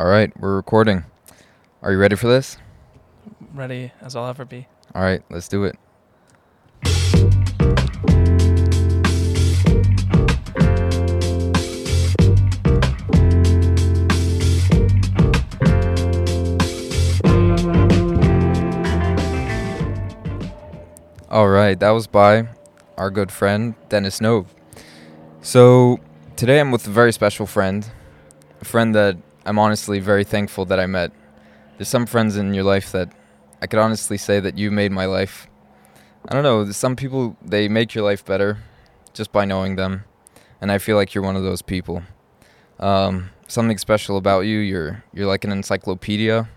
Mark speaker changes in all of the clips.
Speaker 1: All right, we're recording. Are you ready for this?
Speaker 2: Ready as I'll ever be.
Speaker 1: All right, let's do it. All right, that was by our good friend Dennis Nove. So today I'm with a very special friend, a friend that I'm honestly very thankful that I met. There's some friends in your life that I could honestly say that you made my life. I don't know, some people they make your life better just by knowing them, and I feel like you're one of those people. Um, something special about you, you're you're like an encyclopedia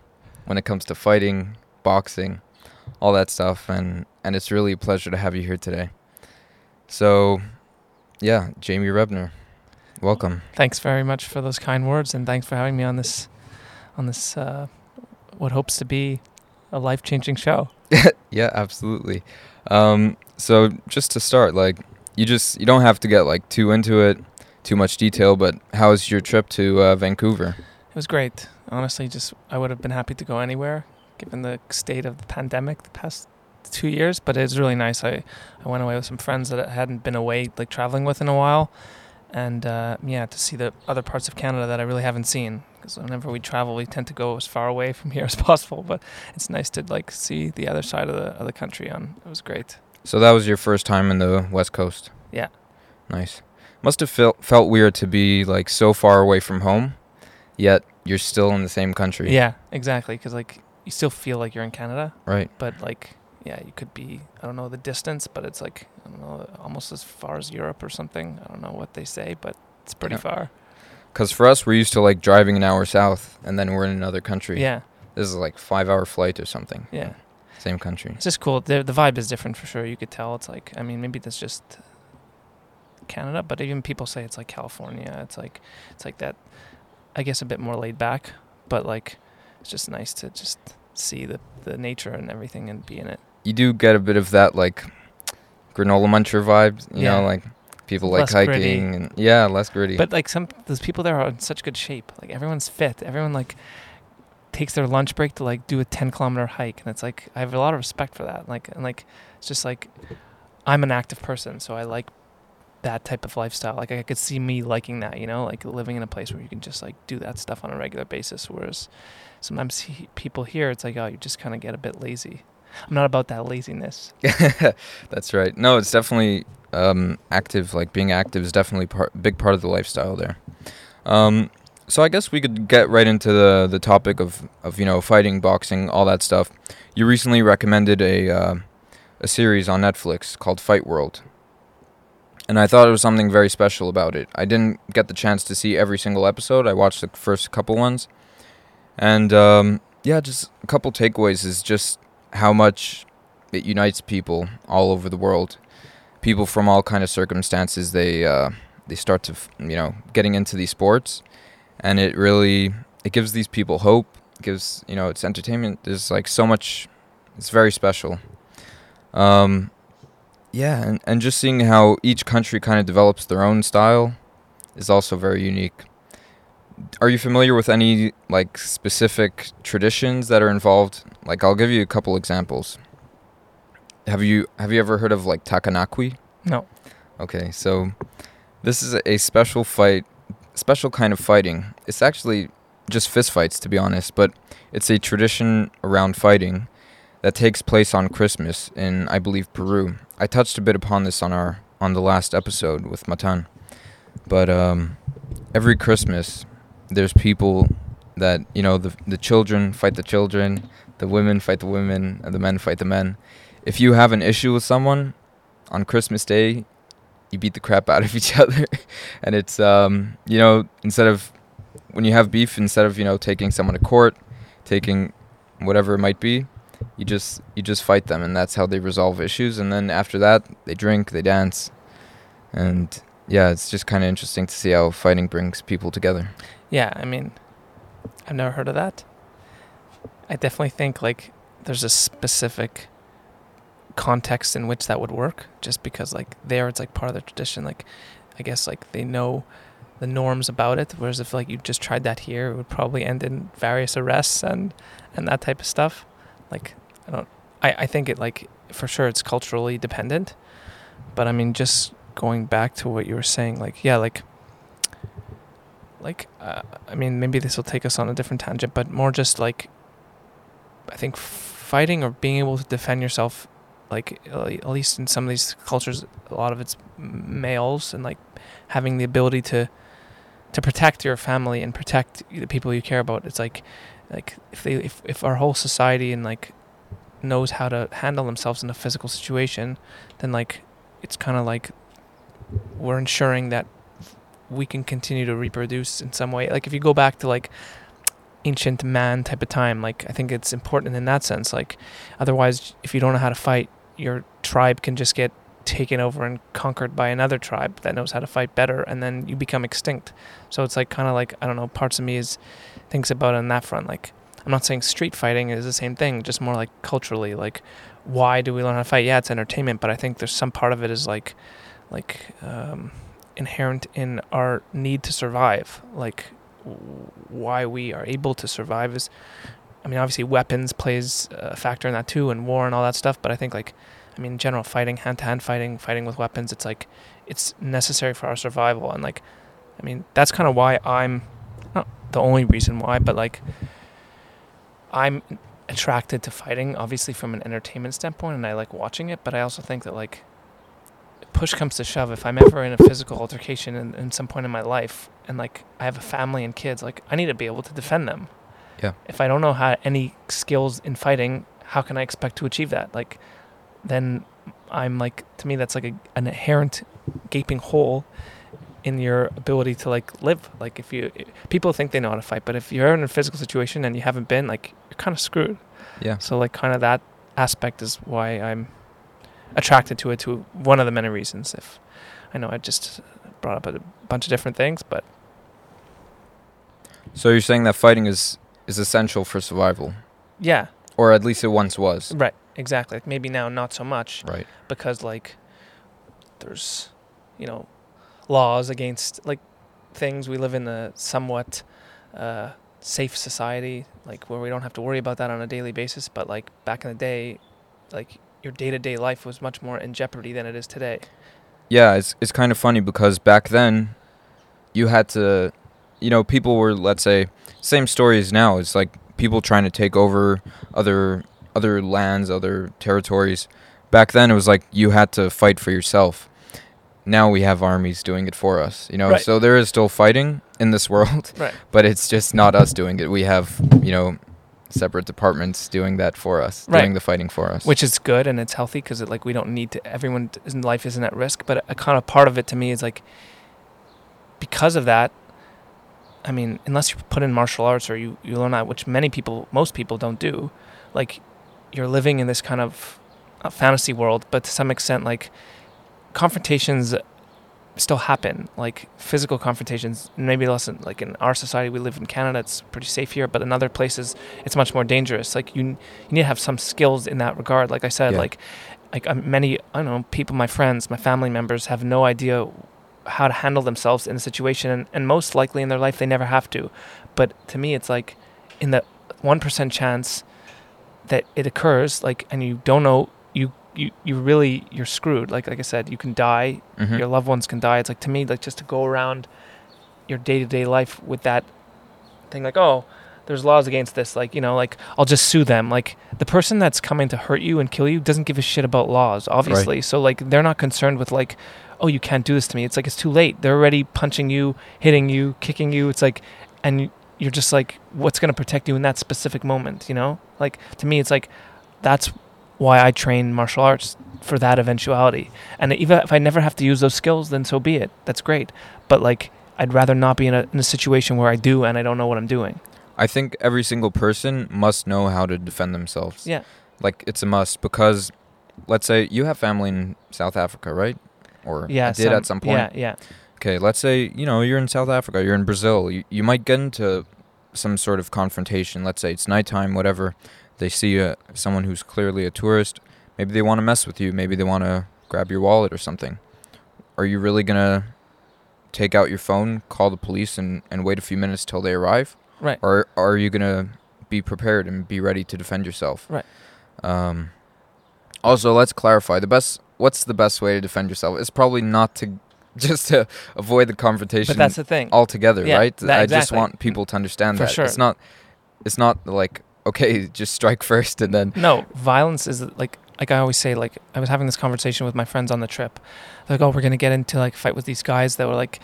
Speaker 1: when it comes to fighting, boxing, all that stuff, and and it's really a pleasure to have you here today. So, yeah, Jamie Rebner, welcome.
Speaker 2: Thanks very much for those kind words, and thanks for having me on this, on this, uh, what hopes to be a life-changing show.
Speaker 1: yeah, absolutely. Um, so just to start, like you just you don't have to get like too into it, too much detail. But how was your trip to uh, Vancouver?
Speaker 2: It was great. Honestly, just I would have been happy to go anywhere, given the state of the pandemic the past two years. But it was really nice. I I went away with some friends that I hadn't been away like traveling with in a while, and uh, yeah, to see the other parts of Canada that I really haven't seen. Because whenever we travel, we tend to go as far away from here as possible. But it's nice to like see the other side of the of the country. On it was great.
Speaker 1: So that was your first time in the West Coast.
Speaker 2: Yeah.
Speaker 1: Nice. Must have felt felt weird to be like so far away from home, yet you're still in the same country.
Speaker 2: Yeah, exactly. Because like you still feel like you're in Canada,
Speaker 1: Right.
Speaker 2: but like yeah, you could be I don't know the distance, but it's like I don't know almost as far as Europe or something. I don't know what they say, but it's pretty
Speaker 1: Yeah.
Speaker 2: far.
Speaker 1: Because for us, we're used to like driving an hour south, and then we're in another country.
Speaker 2: Yeah,
Speaker 1: This is like five hour flight or something.
Speaker 2: yeah.
Speaker 1: Same country.
Speaker 2: It's just cool. The the vibe is different for sure. You could tell. It's like I mean maybe that's just Canada, but even people say it's like California. It's like it's like that. I guess a bit more laid back, but like it's just nice to just see the the nature and everything and be in it.
Speaker 1: You do get a bit of that like granola muncher vibes. You
Speaker 2: Yeah.
Speaker 1: know, like people like hiking
Speaker 2: gritty.
Speaker 1: and yeah, less gritty.
Speaker 2: But like some those people there are in such good shape. Like everyone's fit. Everyone like takes their lunch break to like do a 10 kilometer hike and it's like I have a lot of respect for that. Like and like it's just like I'm an active person, so I like that type of lifestyle. Like I could see me liking that, you know, like living in a place where you can just like do that stuff on a regular basis whereas sometimes he, people here it's like oh, you just kind of get a bit lazy. I'm not about that laziness.
Speaker 1: That's right. No, it's definitely um, active. Like being active is definitely part, big part of the lifestyle there. Um, so I guess we could get right into the the topic of of you know fighting, boxing, all that stuff. You recently recommended a uh, a series on Netflix called Fight World, and I thought it was something very special about it. I didn't get the chance to see every single episode. I watched the first couple ones, and um, yeah, just a couple takeaways is just how much it unites people all over the world. People from all kind of circumstances they uh, they start to you know getting into these sports, and it really it gives these people hope. Gives you know it's entertainment. There's like so much. It's very special. Um, yeah, and, and just seeing how each country kind of develops their own style is also very unique. Are you familiar with any like specific traditions that are involved? Like I'll give you a couple examples. Have you have you ever heard of like Takanakuy?
Speaker 2: No.
Speaker 1: Okay, so this is a special fight, special kind of fighting. It's actually just fist fights to be honest, but it's a tradition around fighting that takes place on Christmas in I believe Peru. I touched a bit upon this on our on the last episode with Matan. But um every Christmas there's people that, you know, the the children fight the children, the women fight the women, and the men fight the men. If you have an issue with someone on Christmas Day, you beat the crap out of each other. and it's um, you know, instead of when you have beef, instead of, you know, taking someone to court, taking whatever it might be, you just you just fight them and that's how they resolve issues and then after that they drink, they dance. And yeah, it's just kind of interesting to see how fighting brings people together.
Speaker 2: Yeah, I mean, I've never heard of that. I definitely think like there's a specific context in which that would work, just because like there it's like part of the tradition. Like, I guess like they know the norms about it. Whereas if like you just tried that here, it would probably end in various arrests and and that type of stuff. Like I don't. I I think it like for sure it's culturally dependent. But I mean, just going back to what you were saying, like yeah, like like uh, I mean, maybe this will take us on a different tangent, but more just like I think fighting or being able to defend yourself like at least in some of these cultures a lot of it's males and like having the ability to to protect your family and protect the people you care about. It's like like if they if, if our whole society and like knows how to handle themselves in a physical situation then like it's kind of like we're ensuring that we can continue to reproduce in some way. Like if you go back to like ancient man type of time like i think it's important in that sense like otherwise if you don't know how to fight your tribe can just get taken over and conquered by another tribe that knows how to fight better and then you become extinct. So it's like kind of like i don't know parts of me is thinks about it on that front like i'm not saying street fighting is the same thing just more like culturally like why do we learn how to fight? Yeah it's entertainment but i think there's some part of it is like like um, inherent in our need to survive like why we are able to survive is I mean, obviously weapons plays a factor in that too, and war and all that stuff. But I think like, I mean, general fighting, hand-to-hand fighting, fighting with weapons, it's like, it's necessary for our survival. And like, I mean, that's kind of why I'm, not the only reason why, but like, I'm attracted to fighting, obviously from an entertainment standpoint, and I like watching it. But I also think that like, push comes to shove, if I'm ever in a physical altercation in, in some point in my life, and like I have a family and kids, like I need to be able to defend them
Speaker 1: yeah.
Speaker 2: If I don't know how any skills in fighting, how can I expect to achieve that? Like, then I'm like, to me, that's like a, an inherent gaping hole in your ability to like live. Like, if you people think they know how to fight, but if you're in a physical situation and you haven't been, like, you're kind of screwed.
Speaker 1: Yeah.
Speaker 2: So like, kind of that aspect is why I'm attracted to it. To one of the many reasons. If I know I just brought up a bunch of different things, but
Speaker 1: so you're saying that fighting is is essential for survival.
Speaker 2: Yeah.
Speaker 1: Or at least it once was.
Speaker 2: Right. Exactly. Like maybe now not so much.
Speaker 1: Right.
Speaker 2: Because like there's you know laws against like things we live in a somewhat uh, safe society like where we don't have to worry about that on a daily basis but like back in the day like your day-to-day life was much more in jeopardy than it is today
Speaker 1: yeah it's it's kind of funny because back then you had to you know people were let's say same story as now. It's like people trying to take over other other lands, other territories. Back then, it was like you had to fight for yourself. Now we have armies doing it for us, you know.
Speaker 2: Right.
Speaker 1: So there is still fighting in this world,
Speaker 2: right.
Speaker 1: but it's just not us doing it. We have, you know, separate departments doing that for us,
Speaker 2: right.
Speaker 1: doing the fighting for us.
Speaker 2: Which is good and it's healthy because it, like we don't need to. Everyone's life isn't at risk, but a kind of part of it to me is like because of that, I mean, unless you put in martial arts or you, you learn that, which many people, most people don't do, like you're living in this kind of uh, fantasy world, but to some extent, like confrontations still happen, like physical confrontations. Maybe less in, like in our society, we live in Canada, it's pretty safe here, but in other places, it's much more dangerous. Like you, you need to have some skills in that regard. Like I said,
Speaker 1: yeah.
Speaker 2: like like um, many, I don't know, people, my friends, my family members have no idea how to handle themselves in a situation and, and most likely in their life they never have to but to me it's like in the 1% chance that it occurs like and you don't know you you, really you're screwed like like i said you can die
Speaker 1: mm-hmm.
Speaker 2: your loved ones can die it's like to me like just to go around your day-to-day life with that thing like oh there's laws against this like you know like i'll just sue them like the person that's coming to hurt you and kill you doesn't give a shit about laws obviously
Speaker 1: right.
Speaker 2: so like they're not concerned with like oh, you can't do this to me. It's like it's too late. They're already punching you, hitting you, kicking you. It's like, and you're just like, what's going to protect you in that specific moment? You know, like to me, it's like that's why I train martial arts for that eventuality. And even if I never have to use those skills, then so be it. That's great. But like, I'd rather not be in a, in a situation where I do and I don't know what I'm doing.
Speaker 1: I think every single person must know how to defend themselves.
Speaker 2: Yeah.
Speaker 1: Like it's a must because let's say you have family in South Africa, right? or
Speaker 2: yeah,
Speaker 1: did
Speaker 2: some,
Speaker 1: at some point.
Speaker 2: Yeah, yeah.
Speaker 1: Okay, let's say you know you're in South Africa, you're in Brazil. You you might get into some sort of confrontation. Let's say it's nighttime, whatever. They see a, someone who's clearly a tourist. Maybe they want to mess with you. Maybe they want to grab your wallet or something. Are you really gonna take out your phone, call the police, and, and wait a few minutes till they arrive?
Speaker 2: Right.
Speaker 1: Or, or are you gonna be prepared and be ready to defend yourself?
Speaker 2: Right.
Speaker 1: Um, also, let's clarify the best. What's the best way to defend yourself? It's probably not to just to avoid the confrontation
Speaker 2: But that's the thing.
Speaker 1: altogether,
Speaker 2: Yeah,
Speaker 1: right?
Speaker 2: that-
Speaker 1: I just want people to understand
Speaker 2: For
Speaker 1: that
Speaker 2: sure.
Speaker 1: it's not. It's not like okay, just strike first and then.
Speaker 2: No, violence is like like I always say. Like I was having this conversation with my friends on the trip. They're like, oh, we're gonna get into like fight with these guys that were like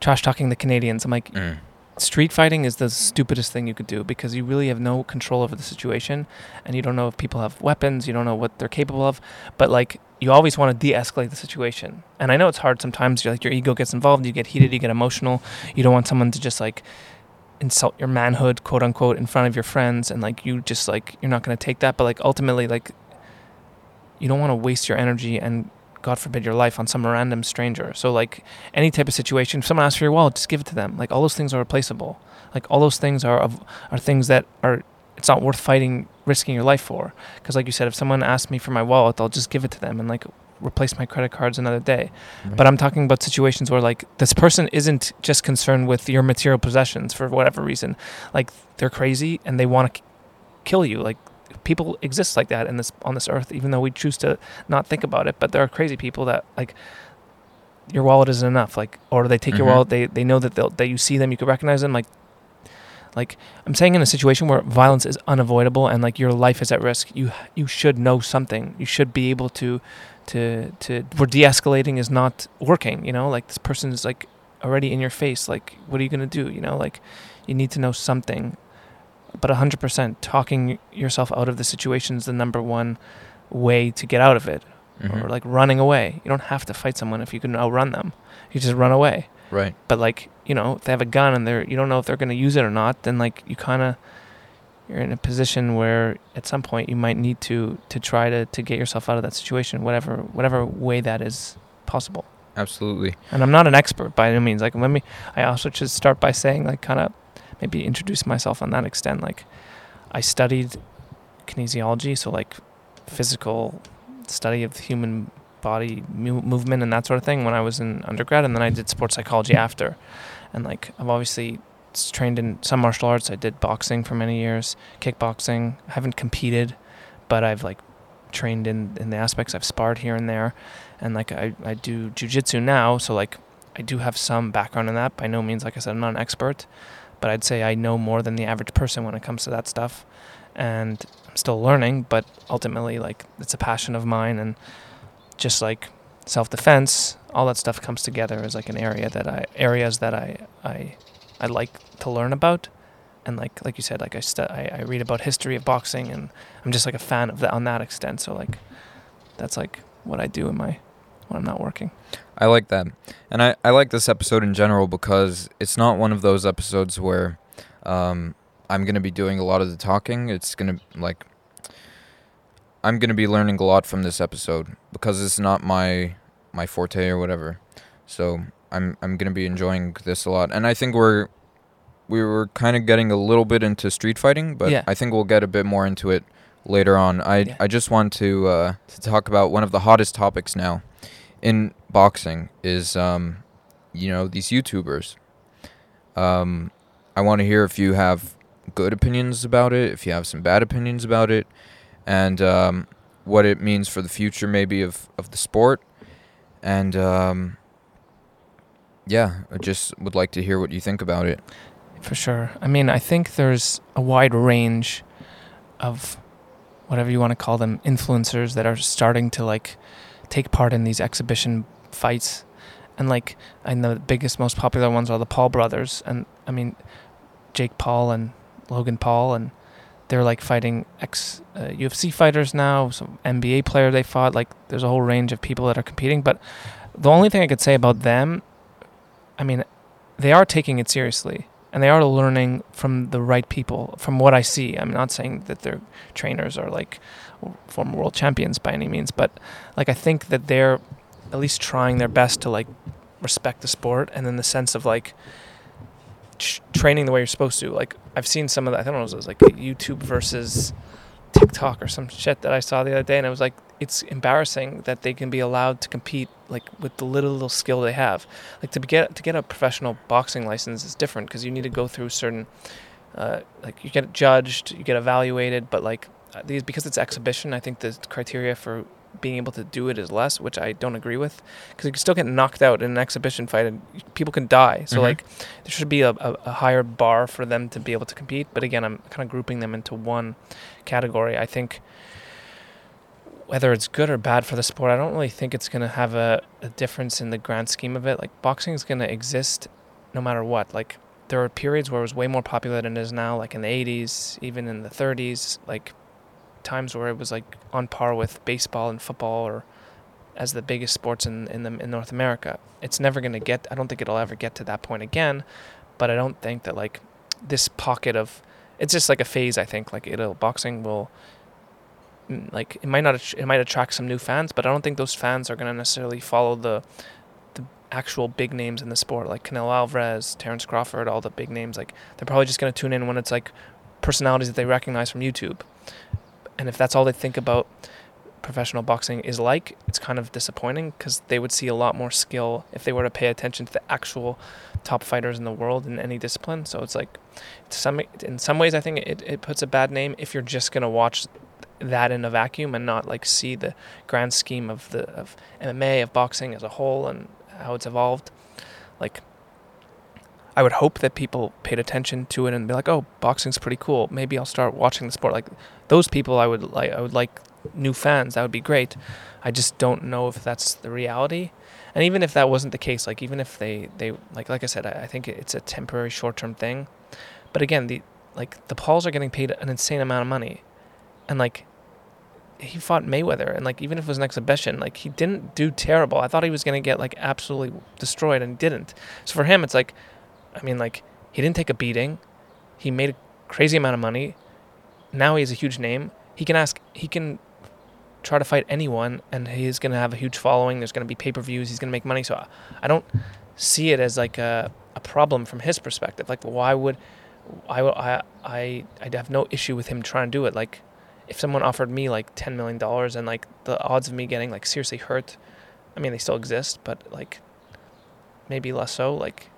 Speaker 2: trash talking the Canadians. I'm like,
Speaker 1: Mm.
Speaker 2: street fighting is the stupidest thing you could do because you really have no control over the situation and you don't know if people have weapons you don't know what they're capable of but like you always want to de-escalate the situation and i know it's hard sometimes you're like your ego gets involved you get heated you get emotional you don't want someone to just like insult your manhood quote unquote in front of your friends and like you just like you're not to take that but like ultimately like you don't want to waste your energy and god forbid your life on some random stranger. So like any type of situation if someone asks for your wallet just give it to them. Like all those things are replaceable. Like all those things are are things that are it's not worth fighting risking your life for. Because like you said if someone asks me for my wallet i'll just give it to them and like replace my credit cards another day. But i'm talking about situations where like this person isn't just concerned with your material possessions for whatever reason. Like they're crazy and they want to k- kill you. Like people exist like that in this on this earth even though we choose to not think about it. But there are crazy people that like your wallet isn't enough. Like or they take your
Speaker 1: Mhm.
Speaker 2: wallet they they know that they'll that you see them you can recognize them. Like like i'm saying in a situation where violence is unavoidable and like your life is at risk you you should know something. You should be able to to to where de-escalating is not working you know? Like this person is like already in your face. Like what are you going to do? You know like you need to know something. But 100% talking yourself out of the situation is the number one way to get out of it.
Speaker 1: Mhm.
Speaker 2: or like running away. You don't have to fight someone if you can outrun them. You just run away.
Speaker 1: Right.
Speaker 2: but like you know if they have a gun and they're you don't know if they're going to use it or not then like you kind of you're in a position where at some point you might need to to try to to get yourself out of that situation whatever whatever way that is possible.
Speaker 1: Absolutely.
Speaker 2: and i'm not an expert by any means. Like let me i also should start by saying like kind of maybe introduce myself on that extent. Like i studied kinesiology so like physical study of the human body mu- movement and that sort of thing when i was in undergrad and then i did sports psychology after. And like i've obviously trained in some martial arts. I did boxing for many years kickboxing. I haven't competed but i've like trained in in the aspects. I've sparred here and there and like i, I do jujitsu now so like i do have some background in that. By no means like i said i'm not an expert but i'd say i know more than the average person when it comes to that stuff and i'm still learning but ultimately like it's a passion of mine and just like self-defense all that stuff comes together as like an area that i areas that i i i like to learn about and like like you said like i stu- I, I read about history of boxing and i'm just like a fan of that on that extent so like that's like what i do in my when i'm not working
Speaker 1: I like that. And I, I like this episode in general because it's not one of those episodes where um, I'm to be doing a lot of the talking. It's to, like, I'm to be learning a lot from this episode because it's not my my forte or whatever. So I'm I'm going to be enjoying this a lot. And I think we're we were kind of getting a little bit into street fighting, but
Speaker 2: Yeah.
Speaker 1: I think we'll get a bit more into it later on. I
Speaker 2: Yeah.
Speaker 1: I just want to uh, to talk about one of the hottest topics now in boxing is um you know these YouTubers. Um I want to hear if you have good opinions about it, if you have some bad opinions about it, and um what it means for the future maybe of of the sport. And um yeah, I just would like to hear what you think about it.
Speaker 2: For sure. I mean, I think there's a wide range of whatever you want to call them influencers that are starting to like take part in these exhibition fights. And like, know the biggest, most popular ones are the Paul brothers. And I mean, Jake Paul and Logan Paul. And they're like fighting ex uh, UFC fighters now, some NBA player they fought. Like, there's a whole range of people that are competing. But the only thing I could say about them, I mean, they are taking it seriously and they are learning from the right people from what i see. I'm not saying that their trainers are like former world champions by any means but like i think that they're at least trying their best to like respect the sport and then the sense of like tr- training the way you're supposed to. Like i've seen some of the i don't know it was like youtube versus TikTok or some shit that I saw the other day, and I was like, it's embarrassing that they can be allowed to compete like with the little little skill they have. Like to get to get a professional boxing license is different because you need to go through certain, uh, like you get judged, you get evaluated, but like uh, these because it's exhibition, I think the criteria for being able to do it is less, which I don't agree with, because you can still get knocked out in an exhibition fight and people can die. So
Speaker 1: Mhm.
Speaker 2: like there should be a, a, a higher bar for them to be able to compete. But again, I'm kind of grouping them into one category. I think whether it's good or bad for the sport, I don't really think it's going to have a, a difference in the grand scheme of it. Like boxing is going to exist no matter what. Like there are periods where it was way more popular than it is now, like in the 80s, even in the 30s, like times where it was like on par with baseball and football or as the biggest sports in in, the, in North America. It's never going to get I don't think it'll ever get to that point again, but I don't think that like this pocket of it's just like a phase I think like it'll boxing will mm, like it might not it might attract some new fans, but I don't think those fans are to necessarily follow the the actual big names in the sport like Canelo Alvarez, Terrence Crawford, all the big names like they're probably just to tune in when it's like personalities that they recognize from YouTube. And if that's all they think about professional boxing is like, it's kind of disappointing because they would see a lot more skill if they were to pay attention to the actual top fighters in the world in any discipline. So it's like, some in some ways, I think it, it puts a bad name if you're just gonna watch that in a vacuum and not like see the grand scheme of the of MMA of boxing as a whole and how it's evolved. Like, I would hope that people paid attention to it and be like, "Oh, boxing's pretty cool. Maybe I'll start watching the sport." Like those people, I would like. I would like new fans. That would be great. I just don't know if that's the reality. And even if that wasn't the case, like even if they they like like I said, I, I think it's a temporary short term thing. But again, the like the Pauls are getting paid an insane amount of money, and like he fought Mayweather, and like even if it was an exhibition, like he didn't do terrible. I thought he was gonna get like absolutely destroyed, and he didn't. So for him, it's like, I mean, like he didn't take a beating. He made a crazy amount of money. Now he has a huge name. He can ask. He can try to fight anyone, and he's gonna have a huge following. There's gonna be pay per views. He's gonna make money. So I, don't see it as like a, a problem from his perspective. Like why would I I I I'd have no issue with him trying to do it. Like if someone offered me like ten million dollars and like the odds of me getting like seriously hurt, I mean they still exist, but like maybe less so. Like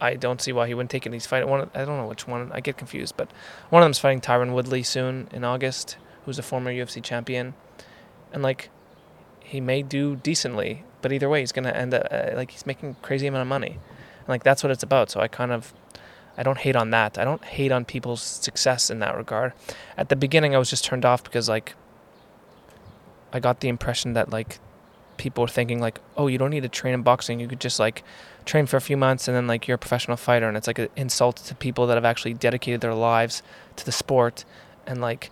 Speaker 2: I don't see why he wouldn't take it. He's fighting one. I don't know which one. I get confused, but one of them's fighting Tyron Woodley soon in August, who's a former UFC champion, and like he may do decently, but either way, he's gonna end up uh, like he's making crazy amount of money, and like that's what it's about. So I kind of I don't hate on that. I don't hate on people's success in that regard. At the beginning, I was just turned off because like I got the impression that like people were thinking like, oh, you don't need to train in boxing. You could just like train for a few months and then like you're a professional fighter. And it's like an insult to people that have actually dedicated their lives to the sport and like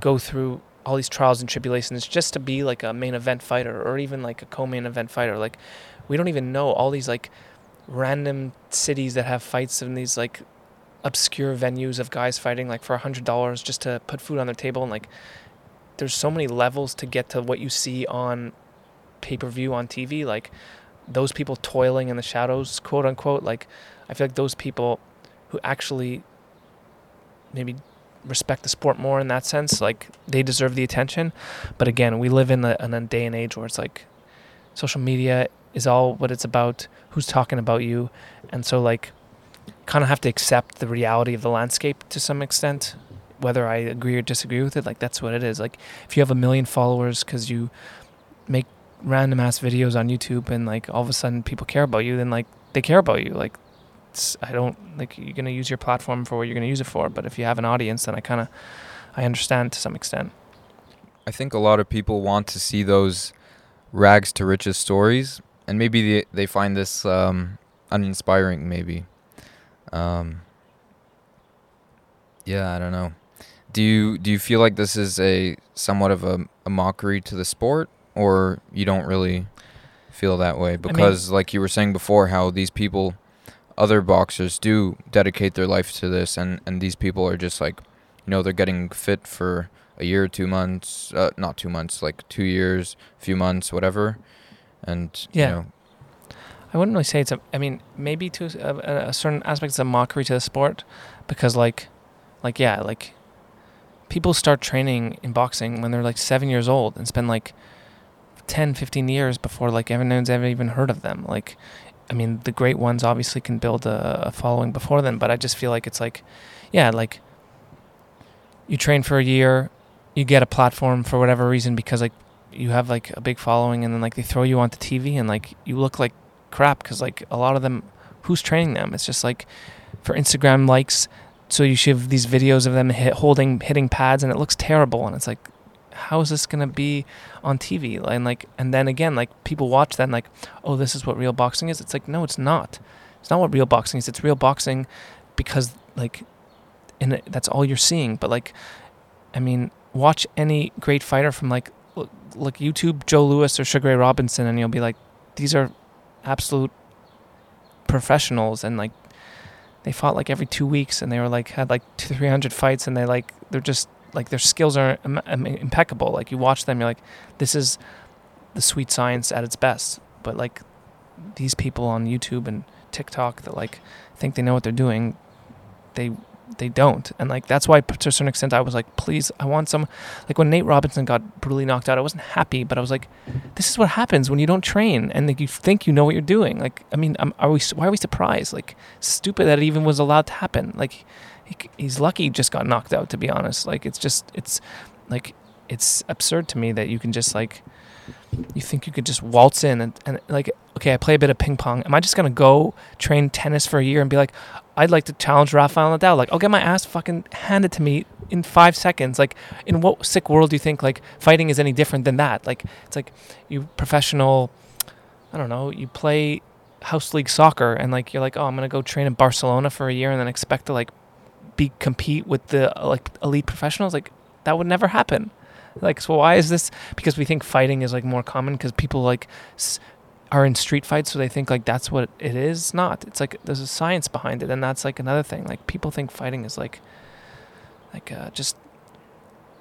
Speaker 2: go through all these trials and tribulations just to be like a main event fighter or even like a co-main event fighter. Like we don't even know all these like random cities that have fights in these like obscure venues of guys fighting like for a hundred dollars just to put food on their table and like there's so many levels to get to what you see on pay-per-view on TV like those people toiling in the shadows quote unquote like I feel like those people who actually maybe respect the sport more in that sense like they deserve the attention. But again we live in a, in a day and age where it's like social media is all what it's about who's talking about you. And so like kind of have to accept the reality of the landscape to some extent whether i agree or disagree with it like that's what it is. Like if you have a million followers because you make random ass videos on youtube and like all of a sudden people care about you then like they care about you. Like it's, i don't like you're gonna use your platform for what you're gonna use it for but if you have an audience then i kind of i understand to some extent
Speaker 1: I think a lot of people want to see those rags to riches stories, and maybe they, they find this um, uninspiring. Maybe, um, yeah, I don't know. Do you do you feel like this is a somewhat of a, a mockery to the sport, or you don't really feel that way? Because, like you were saying before, how these people, other boxers, do dedicate their life to this, and and these people are just like, you know, they're getting fit for a year, two months, uh, not two months, like two years, few months, whatever, and
Speaker 2: Yeah.
Speaker 1: you know,
Speaker 2: I wouldn't really say it's a. I mean, maybe to a, a certain aspect, it's a mockery to the sport, because like, like yeah, like people start training in boxing when they're like seven years old and spend like 10, 15 years before like anyone's ever even heard of them. Like, I mean, the great ones obviously can build a, a following before then, but I just feel like it's like, yeah, like you train for a year, you get a platform for whatever reason because like you have like a big following, and then like they throw you onto TV and like you look like crap because like a lot of them, who's training them? It's just like for Instagram likes. So you should have these videos of them hit, holding hitting pads, and it looks terrible. And it's like, how is this gonna be on TV? And like, and then again, like people watch that and like, oh, this is what real boxing is. It's like, no, it's not. It's not what real boxing is. It's real boxing because like, and that's all you're seeing. But like, I mean, watch any great fighter from like, like YouTube Joe Louis or Sugar Ray Robinson, and you'll be like, these are absolute professionals, and like, they fought like every two weeks, and they were like had like two three hundred fights, and they like they're just like their skills are Im- Im- impeccable. Like you watch them, you're like, this is the sweet science at its best. But like these people on YouTube and TikTok that like think they know what they're doing, they they don't. And like that's why to a certain extent I was like, please, I want some like when Nate Robinson got brutally knocked out, I wasn't happy, but I was like, this is what happens when you don't train and like you think you know what you're doing. Like I mean, um, are we why are we surprised? Like stupid that it even was allowed to happen. Like he, he's lucky he just got knocked out to be honest. Like it's just it's like it's absurd to me that you can just like you think you could just waltz in and, and like okay i play a bit of ping pong. Am i just to go train tennis for a year and be like i'd like to challenge rafael nadal? Like i'll get my ass fucking handed to me in five seconds. Like in what sick world do you think like fighting is any different than that? Like it's like you professional i don't know you play house league soccer and like you're like oh i'm to go train in barcelona for a year and then expect to like be compete with the like elite professionals like that would never happen like, so why is this? Because we think fighting is like more common because people like s- are in street fights, so they think like that's what it is. Not. It's like there's a science behind it, and that's like another thing. Like people think fighting is like, like uh, just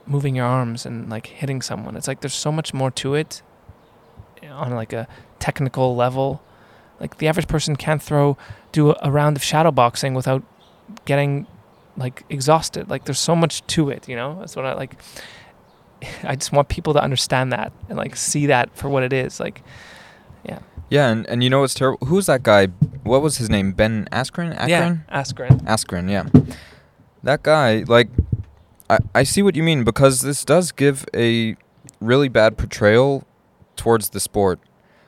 Speaker 2: moving your arms and like hitting someone. It's like there's so much more to it on like a technical level. Like the average person can't throw do a round of shadow boxing without getting like exhausted. Like there's so much to it, you know. That's what I like. I just want people to understand that and like see that for what it is. Like, yeah.
Speaker 1: Yeah, and, and you know what's terrible? Who's that guy? What was his name? Ben Askren? Askren?
Speaker 2: Yeah, Askren.
Speaker 1: Askren, yeah. That guy, like, I, I see what you mean because this does give a really bad portrayal towards the sport.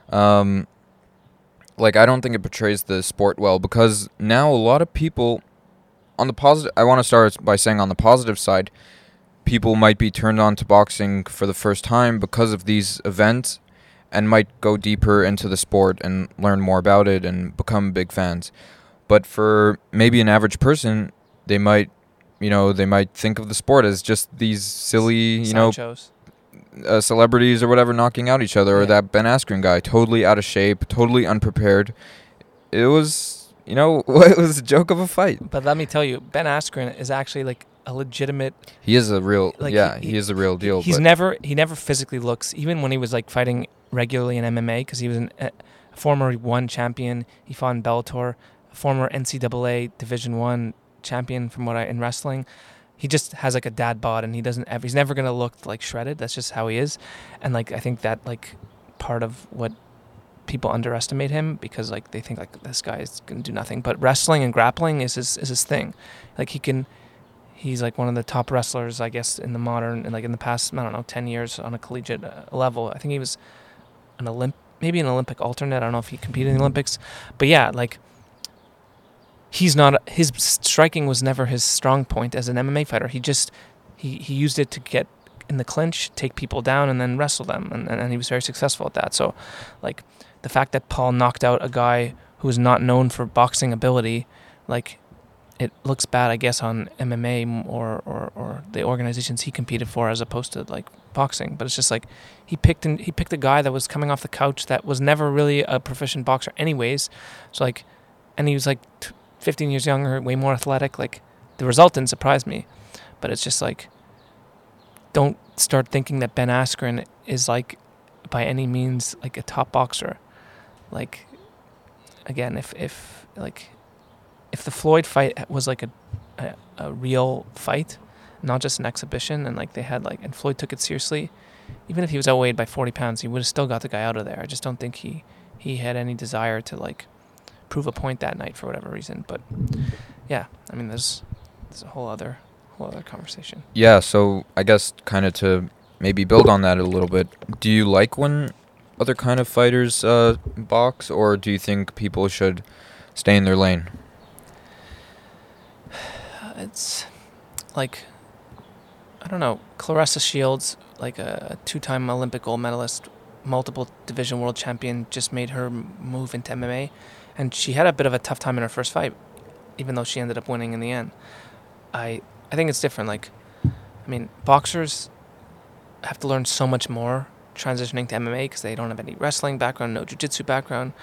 Speaker 1: Um, like, I don't think it portrays the sport well because now a lot of people, on the positive, I want to start by saying on the positive side, people might be turned on to boxing for the first time because of these events and might go deeper into the sport and learn more about it and become big fans. But for maybe an average person, they might, you know, they might think of the sport as just these silly, you know, uh, celebrities or whatever knocking out each other, or that Ben Askren guy, totally out of shape, totally unprepared. It was, you know, it was a joke of a fight.
Speaker 2: But let me tell you, Ben Askren is actually like a legitimate.
Speaker 1: He is a real,
Speaker 2: Like,
Speaker 1: yeah,
Speaker 2: he-
Speaker 1: he, is a real deal.
Speaker 2: He's
Speaker 1: but
Speaker 2: never he never physically looks even when he was like fighting regularly in MMA because he was an, a former one champion. He fought in Bellator, a former NCAA Division One champion from what I in wrestling. He just has like a dad bod and he doesn't ever he's never gonna look like shredded. That's just how he is, and like I think that like part of what people underestimate him because like they think like this guy is gonna do nothing. But wrestling and grappling is his is his thing. Like he can he's like one of the top wrestlers, I guess, in the modern and like in the past, I don't know, ten years on a collegiate uh, level. I think he was an Olymp, maybe an Olympic alternate. I don't know if he competed in the Olympics, but yeah, like he's not his striking was never his strong point as an MMA fighter. He just he he used it to get in the clinch, take people down, and then wrestle them, and and he was very successful at that. So, like the fact that Paul knocked out a guy who is not known for boxing ability, like it looks bad, I guess, on MMA or, or, or the organizations he competed for as opposed to like boxing. But it's just like he picked and he picked a guy that was coming off the couch that was never really a proficient boxer, anyways. So like, and he was like t- 15 years younger, way more athletic. Like the result didn't surprise me, but it's just like, don't start thinking that Ben Askren is like by any means like a top boxer. Like again, if if like if the Floyd fight was like a, a, a real fight, not just an exhibition. And like they had like, and Floyd took it seriously. Even if he was outweighed by 40 pounds, he would have still got the guy out of there. I just don't think he he had any desire to like prove a point that night for whatever reason. But yeah, I mean, there's there's a whole other whole other conversation.
Speaker 1: Yeah, so I guess kind of to maybe build on that a little bit. Do you like when other kind of fighters uh, box, or do you think people should stay in their lane?
Speaker 2: It's like I don't know, Claressa Shields, like a two-time Olympic gold medalist, multiple division world champion, just made her move into MMA, and she had a bit of a tough time in her first fight, even though she ended up winning in the end. I I think it's different. Like, I mean, boxers have to learn so much more transitioning to MMA because they don't have any wrestling background, no jiu-jitsu background,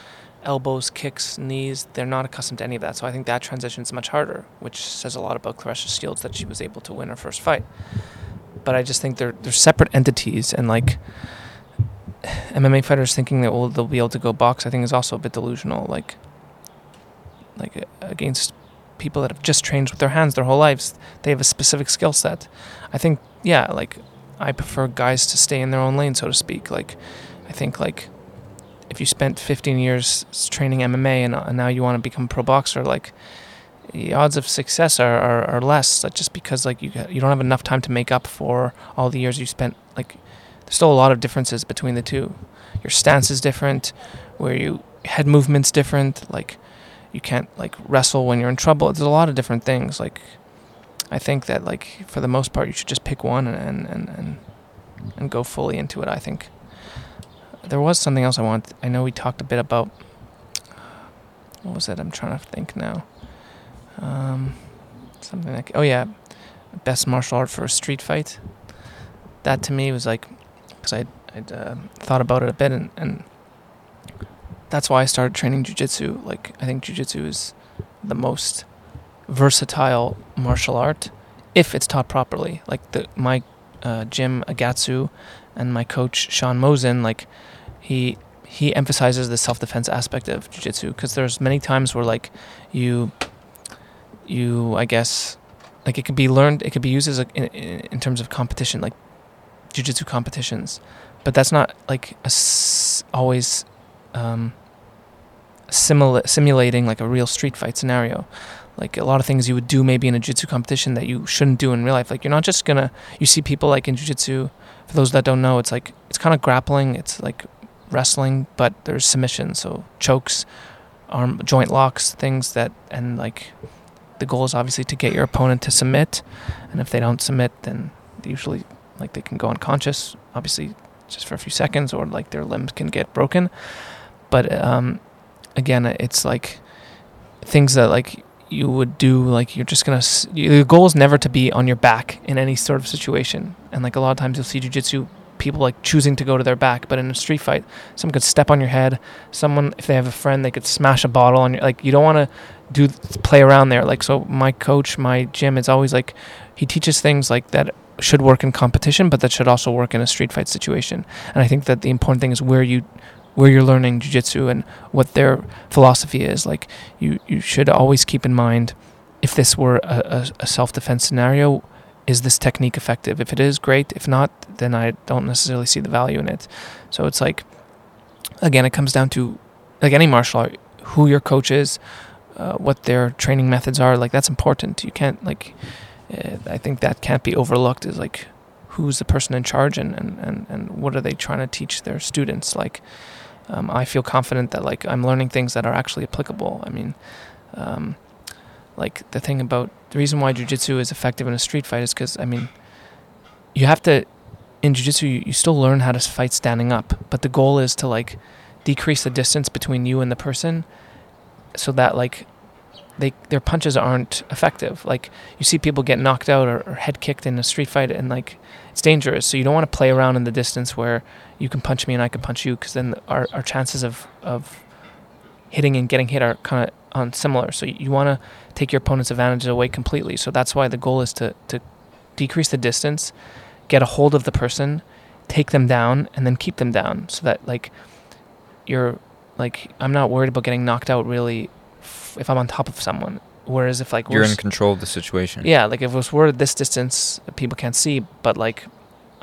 Speaker 2: elbows, kicks, knees. They're not accustomed to any of that. So I think that transition is much harder, which says a lot about Claressa Shields that she was able to win her first fight. But I just think they're they're separate entities, and like MMA fighters thinking that well they'll be able to go box, I think is also a bit delusional. Like like uh, against people that have just trained with their hands their whole lives, they have a specific skill set. I think yeah, like I prefer guys to stay in their own lane, so to speak. Like, I think like if you spent 15 years training MMA and, and now you want to become a pro boxer, like the odds of success are, are, are less. Like just because like you you don't have enough time to make up for all the years you spent. Like there's still a lot of differences between the two. Your stance is different, where you head movements different. Like you can't like wrestle when you're in trouble. There's a lot of different things. Like I think that like for the most part you should just pick one and and and, and go fully into it. I think there was something else I want. I know we talked a bit about what was it? I'm trying to think now. Um, something like oh yeah, best martial art for a street fight. That to me was like because I I'd, uh, thought about it a bit and and that's why I started training jujitsu. Like I think jujitsu is the most versatile martial art if it's taught properly. Like the my uh, Jim Agatsu and my coach Sean Mosen, like he he emphasizes the self defense aspect of jiu-jitsu because there's many times where like you you I guess like it could be learned it could be used as a, in, in terms of competition like jiu-jitsu competitions but that's not like a s- always um, simula- simulating like a real street fight scenario like a lot of things you would do maybe in a jiu-jitsu competition that you shouldn't do in real life. Like you're not just gonna you see people like in jiu-jitsu. For those that don't know, it's like it's kind of grappling. It's like wrestling, but there's submission, so chokes, arm joint locks, things that and like the goal is obviously to get your opponent to submit, and if they don't submit, then usually like they can go unconscious, obviously just for a few seconds, or like their limbs can get broken. But um, again, it's like things that like you would do like you're just gonna the goal is never to be on your back in any sort of situation. And like a lot of times you'll see jiu-jitsu people like choosing to go to their back but in a street fight someone could step on your head someone if they have a friend they could smash a bottle on you like you don't want to do play around there. Like so my coach my gym is always like he teaches things like that should work in competition but that should also work in a street fight situation. And i think that the important thing is where you where you're learning jujitsu and what their philosophy is. Like you, you should always keep in mind if this were a, a, a self defense scenario, is this technique effective? If it is, great. If not, then I don't necessarily see the value in it. So it's like, again, it comes down to like any martial art, who your coach is, uh, what their training methods are. Like that's important. You can't like, uh, I think that can't be overlooked. Is like, who's the person in charge and, and, and, and what are they trying to teach their students? Like, um, I feel confident that like I'm learning things that are actually applicable. I mean, um, like the thing about the reason why jujitsu is effective in a street fight is because I mean, you have to in jujitsu you, you still learn how to fight standing up, but the goal is to like decrease the distance between you and the person, so that like they their punches aren't effective. Like you see people get knocked out or, or head kicked in a street fight, and like it's dangerous. So you don't want to play around in the distance where you can punch me and I can punch you, because then our our chances of of hitting and getting hit are kind of on similar. So you want to take your opponent's advantage away completely. So that's why the goal is to to decrease the distance, get a hold of the person, take them down, and then keep them down, so that like you're like I'm not worried about getting knocked out really if I'm on top of someone. Whereas if like
Speaker 1: You're in control of the situation.
Speaker 2: yeah, like if it was we're at this distance, people can't see, but like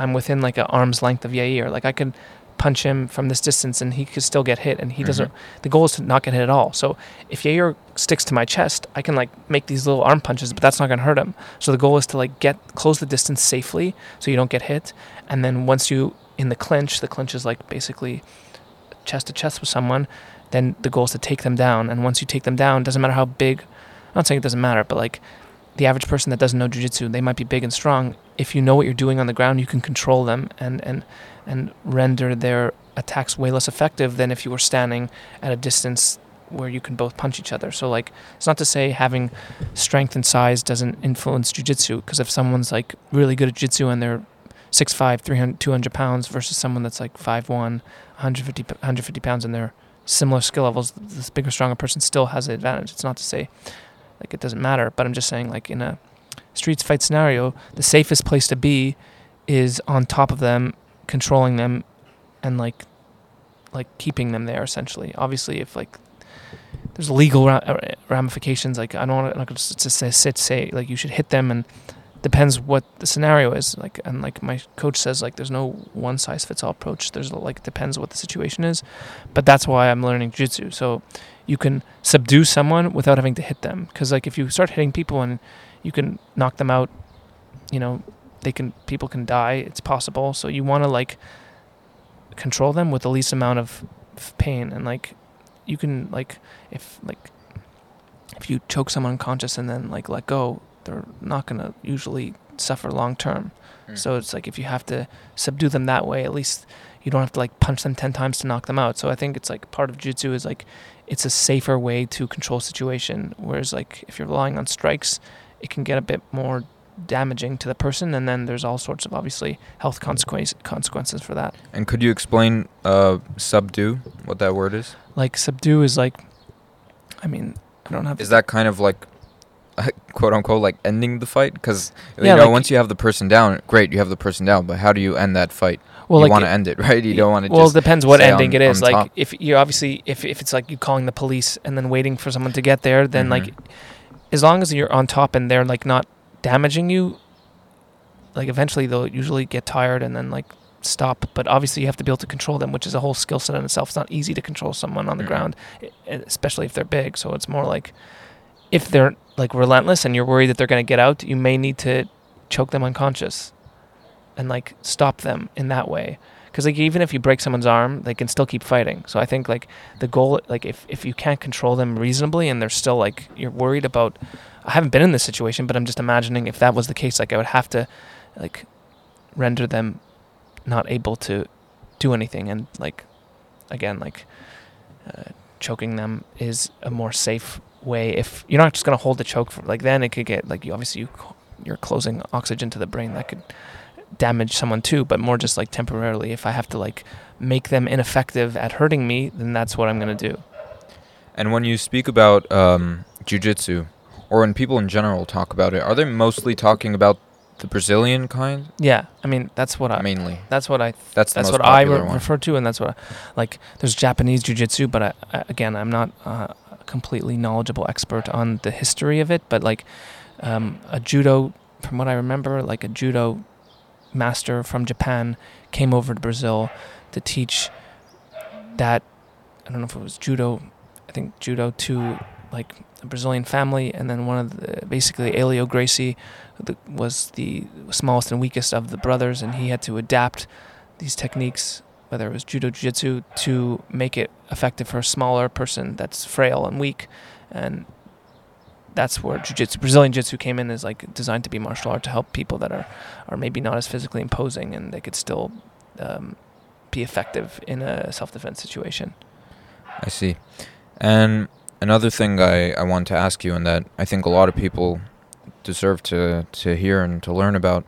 Speaker 2: I'm within like an arm's length of Yair. Like I could punch him from this distance and he could still get hit, and he doesn't. Mm-hmm. The goal is to not get hit at all. So if Yair sticks to my chest, I can like make these little arm punches, but that's not gonna hurt him. So the goal is to like get close the distance safely, so you don't get hit. And then once you in the clinch, the clinch is like basically chest to chest with someone. Then the goal is to take them down, and once you take them down, doesn't matter how big. I'm not saying it doesn't matter, but like the average person that doesn't know jujitsu, they might be big and strong. If you know what you're doing on the ground, you can control them and and and render their attacks way less effective than if you were standing at a distance where you can both punch each other. So like it's not to say having strength and size doesn't influence jujitsu because if someone's like really good at jiu-jitsu and they're 6'5", 300, 200 pounds versus someone that's like 5'1", 150, 150 pounds and they're similar skill levels, this bigger, stronger person still has an advantage. It's not to say like it doesn't matter, but I'm just saying like in a streets fight scenario, the safest place to be is on top of them, controlling them, and like like keeping them there essentially. Obviously, if like there's legal ra- uh, ramifications, like I don't want to just say, sit say like you should hit them and depends what the scenario is like and like my coach says like there's no one size fits all approach. There's like depends what the situation is but that's why i'm learning jiu-jitsu. So you can subdue someone without having to hit them because like if you start hitting people and you can knock them out you know they can people can die it's possible. So you want to like control them with the least amount of pain. And like you can like if like if you choke someone unconscious and then like let go they're not going to usually suffer long term
Speaker 1: Mm.
Speaker 2: so it's like if you have to subdue them that way at least you don't have to like punch them 10 times to knock them out so i think it's like part of jiu-jitsu is like it's a safer way to control situation whereas like if you're relying on strikes it can get a bit more damaging to the person and then there's all sorts of obviously health consequences consequences for that
Speaker 1: And could you explain uh, subdue, what that word is?
Speaker 2: like subdue is like i mean i don't have
Speaker 1: Is that kind of like, quote unquote, like ending the fight? Because you
Speaker 2: Yeah,
Speaker 1: know,
Speaker 2: like-
Speaker 1: once you have the person down, great, you have the person down. But how do you end that fight?
Speaker 2: well
Speaker 1: you
Speaker 2: like
Speaker 1: want to end it, right? You don't want to
Speaker 2: well
Speaker 1: just.
Speaker 2: it depends what ending
Speaker 1: on-
Speaker 2: it is like
Speaker 1: top.
Speaker 2: if you're obviously if, if it's like you calling the police and then waiting for someone to get there then like
Speaker 1: Mhm.
Speaker 2: as long as you're on top and they're like not damaging you like eventually they'll usually get tired and then like stop but obviously you have to be able to control them which is a whole skill set in itself it's not easy to control someone on the
Speaker 1: Mhm.
Speaker 2: ground especially if they're big so it's more like if they're like relentless and you're worried that they're going to get out you may need to choke them unconscious and like stop them in that way. Because like even if you break someone's arm they can still keep fighting. So i think like the goal like if, if you can't control them reasonably and they're still like you're worried about i haven't been in this situation but i'm just imagining if that was the case like i would have to like render them not able to do anything. And like again like uh, choking them is a more safe way if you're not just going to hold the choke for like then it could get like you obviously you you're closing oxygen to the brain that could damage someone too but more just like temporarily if i have to like make them ineffective at hurting me then that's what i'm going to do
Speaker 1: And when you speak about um, jujitsu, or when people in general talk about it, are they mostly talking about the Brazilian kind
Speaker 2: yeah i mean that's what i
Speaker 1: mainly?
Speaker 2: that's what i
Speaker 1: That's
Speaker 2: that's what I re- refer to, and that's what I, like. There's Japanese jujitsu, but I, I, again, I'm not uh, completely knowledgeable expert on the history of it. But like um, a judo, from what I remember, like a judo master from Japan came over to Brazil to teach that. I don't know if it was judo. I think judo to like a Brazilian family, and then one of the basically Elio Gracie the, was the smallest and weakest of the brothers, and he had to adapt these techniques, whether it was judo, jiu-jitsu, to make it effective for a smaller person that's frail and weak, and that's where jiu-jitsu, Brazilian jiu-jitsu came in as like designed to be martial art to help people that are, are maybe not as physically imposing and they could still um, be effective in a self-defense situation.
Speaker 1: I see. And another thing I, I want to ask you, and that I think a lot of people deserve to, to hear and to learn about,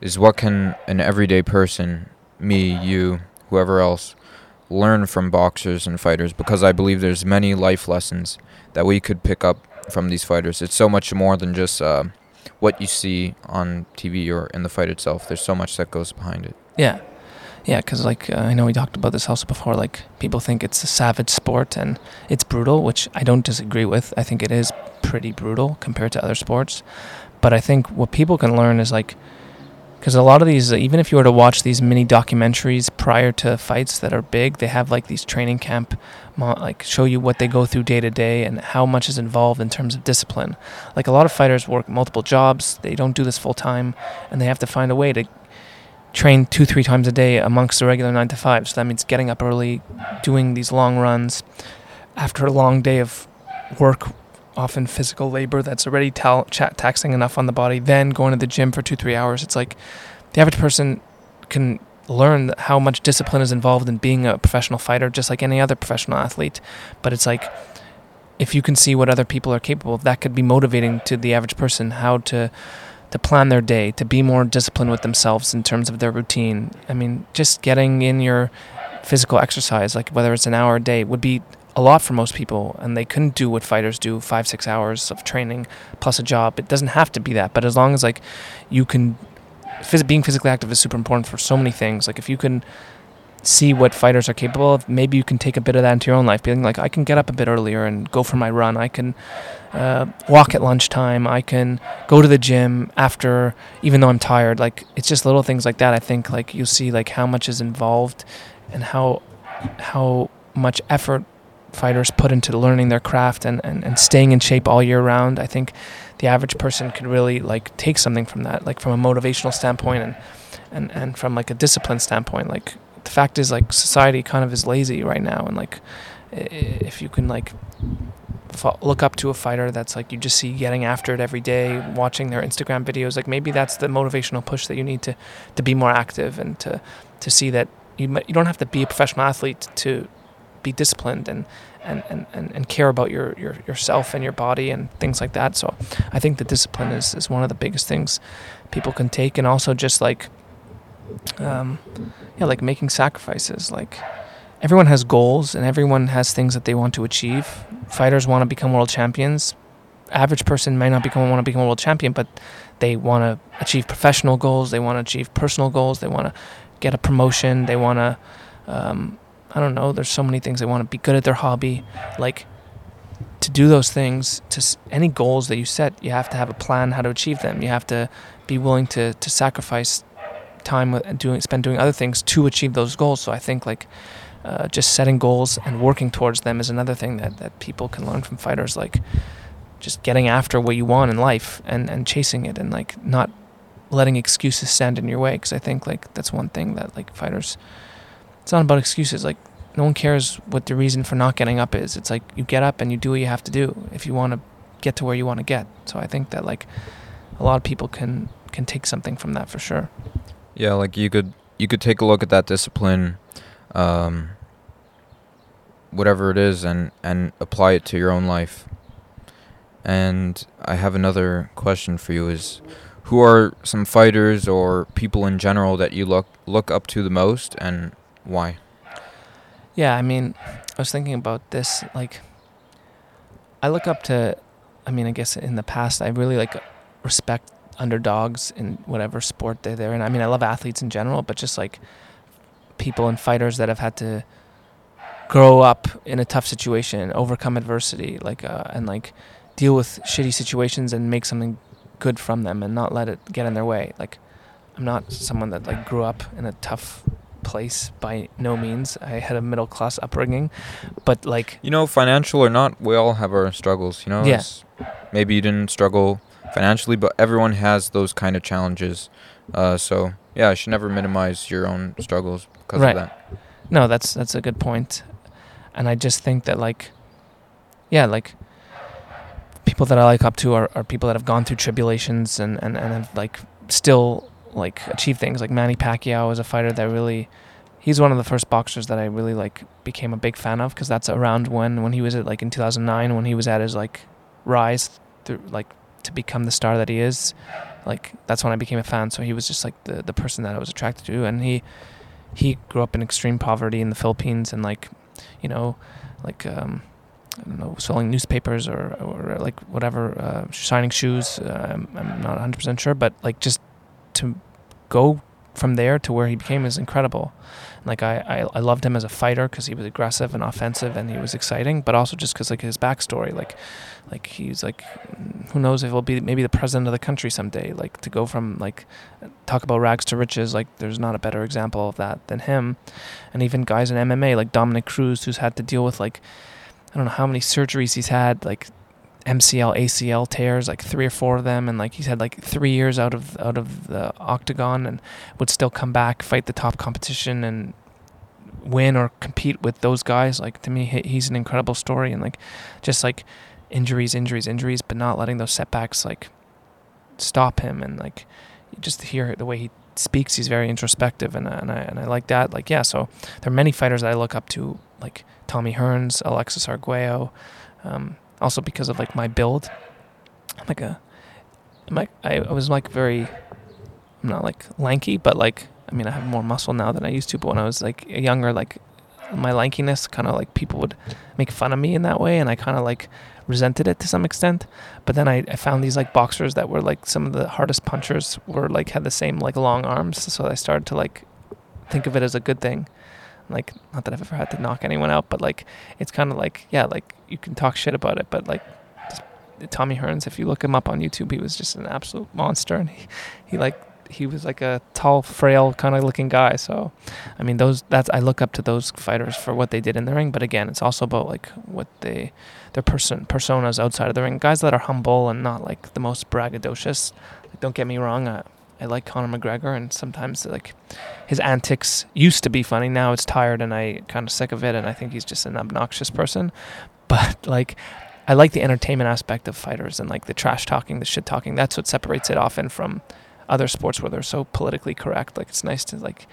Speaker 1: is what can an everyday person, me, you, whoever else, learn from boxers and fighters? Because I believe there's many life lessons that we could pick up from these fighters. It's so much more than just uh, what you see on TV or in the fight itself. There's so much that goes behind it.
Speaker 2: Yeah. Yeah, because like uh, I know we talked about this also before. Like people think it's a savage sport and it's brutal, which I don't disagree with. I think it is pretty brutal compared to other sports. But I think what people can learn is like, because a lot of these, uh, even if you were to watch these mini documentaries prior to fights that are big, they have like these training camp, like show you what they go through day to day and how much is involved in terms of discipline. Like a lot of fighters work multiple jobs, they don't do this full time, and they have to find a way to train two, three times a day amongst the regular nine to five. So that means getting up early, doing these long runs after a long day of work, often physical labor that's already ta- taxing enough on the body, then going to the gym for two, three hours. It's like the average person can learn how much discipline is involved in being a professional fighter, just like any other professional athlete. But it's like if you can see what other people are capable of, that could be motivating to the average person how to to plan their day, to be more disciplined with themselves in terms of their routine. I mean, just getting in your physical exercise, like whether it's an hour a day, would be a lot for most people, and they couldn't do what fighters do five, six hours of training plus a job. It doesn't have to be that, but as long as like you can, phys- being physically active is super important for so many things. Like if you can see what fighters are capable of, maybe you can take a bit of that into your own life. Being like, I can get up a bit earlier and go for my run. I can uh, walk at lunchtime. I can go to the gym after, even though I'm tired. Like it's just little things like that. I think like you'll see like how much is involved, and how how much effort fighters put into learning their craft and, and, and staying in shape all year round. I think the average person could really like take something from that, like from a motivational standpoint and and and from like a discipline standpoint. Like the fact is like society kind of is lazy right now and like if you can like look up to a fighter that's like you just see getting after it every day watching their instagram videos like maybe that's the motivational push that you need to to be more active and to to see that you you don't have to be a professional athlete to be disciplined and and, and, and, care about your, your yourself and your body and things like that. So I think the discipline is, is one of the biggest things people can take and also just like um, yeah, like making sacrifices. Like everyone has goals and everyone has things that they want to achieve. Fighters want to become world champions. Average person may not become want to become a world champion, but they want to achieve professional goals. They want to achieve personal goals. They want to get a promotion. They want to, um, I don't know. There's so many things they want to be good at their hobby. Like to do those things, to any goals that you set, you have to have a plan how to achieve them. You have to be willing to to sacrifice time with doing spend doing other things to achieve those goals. So I think like uh, just setting goals and working towards them is another thing that, that people can learn from fighters. Like just getting after what you want in life and, and chasing it and like not letting excuses stand in your way. Because I think like that's one thing that like fighters. It's not about excuses. Like no one cares what the reason for not getting up is. It's like you get up and you do what you have to do if you want to get to where you want to get. So I think that like a lot of people can can take something from that for sure.
Speaker 1: Yeah, like you could you could take a look at that discipline, um, whatever it is, and and apply it to your own life. And I have another question for you: Is who are some fighters or people in general that you look look up to the most, and why?
Speaker 2: Yeah, I mean, I was thinking about this. Like, I look up to. I mean, I guess in the past, I really like respect underdogs in whatever sport they're there. And I mean, I love athletes in general, but just like people and fighters that have had to grow up in a tough situation, overcome adversity, like uh, and like deal with shitty situations and make something good from them, and not let it get in their way. Like I'm not someone that like grew up in a tough place by no means. I had a middle class upbringing, but like
Speaker 1: you know, financial or not, we all have our struggles. You know,
Speaker 2: yeah.
Speaker 1: maybe you didn't struggle financially, but everyone has those kind of challenges. Uh, so yeah, I should never minimize your own struggles because
Speaker 2: right.
Speaker 1: of that.
Speaker 2: No, that's that's a good point, and I just think that like, yeah, like people that I like up to are, are people that have gone through tribulations and, and, and have like still like achieve things. Like Manny Pacquiao is a fighter that really he's one of the first boxers that I really like became a big fan of because that's around when when he was at like in 2009 when he was at his like rise through like to become the star that he is, like that's when I became a fan. So he was just like the the person that I was attracted to, and he he grew up in extreme poverty in the Philippines, and like you know, like um, I don't know, selling newspapers or or like whatever, uh, signing shoes. Uh, I'm, I'm not 100 percent sure, but like just to go from there to where he became is incredible. Like I, I, I loved him as a fighter because he was aggressive and offensive and he was exciting, but also just because like his backstory, like, like he's like, who knows if he'll be maybe the president of the country someday. Like to go from like, talk about rags to riches. Like there's not a better example of that than him, and even guys in MMA like Dominick Cruz, who's had to deal with like, I don't know how many surgeries he's had, like MCL, ACL tears, like three or four of them, and like he's had like three years out of out of the octagon, and would still come back, fight the top competition, and win or compete with those guys. Like to me, he's an incredible story, and like just like injuries, injuries, injuries, but not letting those setbacks like stop him, and like just hear the way he speaks, he's very introspective, and and I and I like that. Like yeah, so there are many fighters that I look up to, like Tommy Hearns, Alexis Arguello. Um, also because of like my build. I'm like a, I'm like I, I was like very, I'm not like lanky, but like I mean I have more muscle now than I used to. But when I was like younger, like my lankiness kind of like people would make fun of me in that way, and I kind of like resented it to some extent. But then I, I found these like boxers that were like some of the hardest punchers were like had the same like long arms, so I started to like think of it as a good thing. Like, not that I've ever had to knock anyone out, but like, it's kind of like, yeah, like you can talk shit about it, but like, Tommy Hearns, if you look him up on YouTube, he was just an absolute monster, and he, he like he was like a tall, frail kind of looking guy. So, I mean, those that's I look up to those fighters for what they did in the ring. But again, it's also about like what they their person personas outside of the ring. Guys that are humble and not like the most braggadocious. Like, don't get me wrong. I, I like Conor McGregor, and sometimes like his antics used to be funny. Now it's tired, and I kind of sick of it. And I think he's just an obnoxious person. But like, I like the entertainment aspect of fighters and like the trash talking, the shit talking. That's what separates it often from other sports where they're so politically correct. Like it's nice to like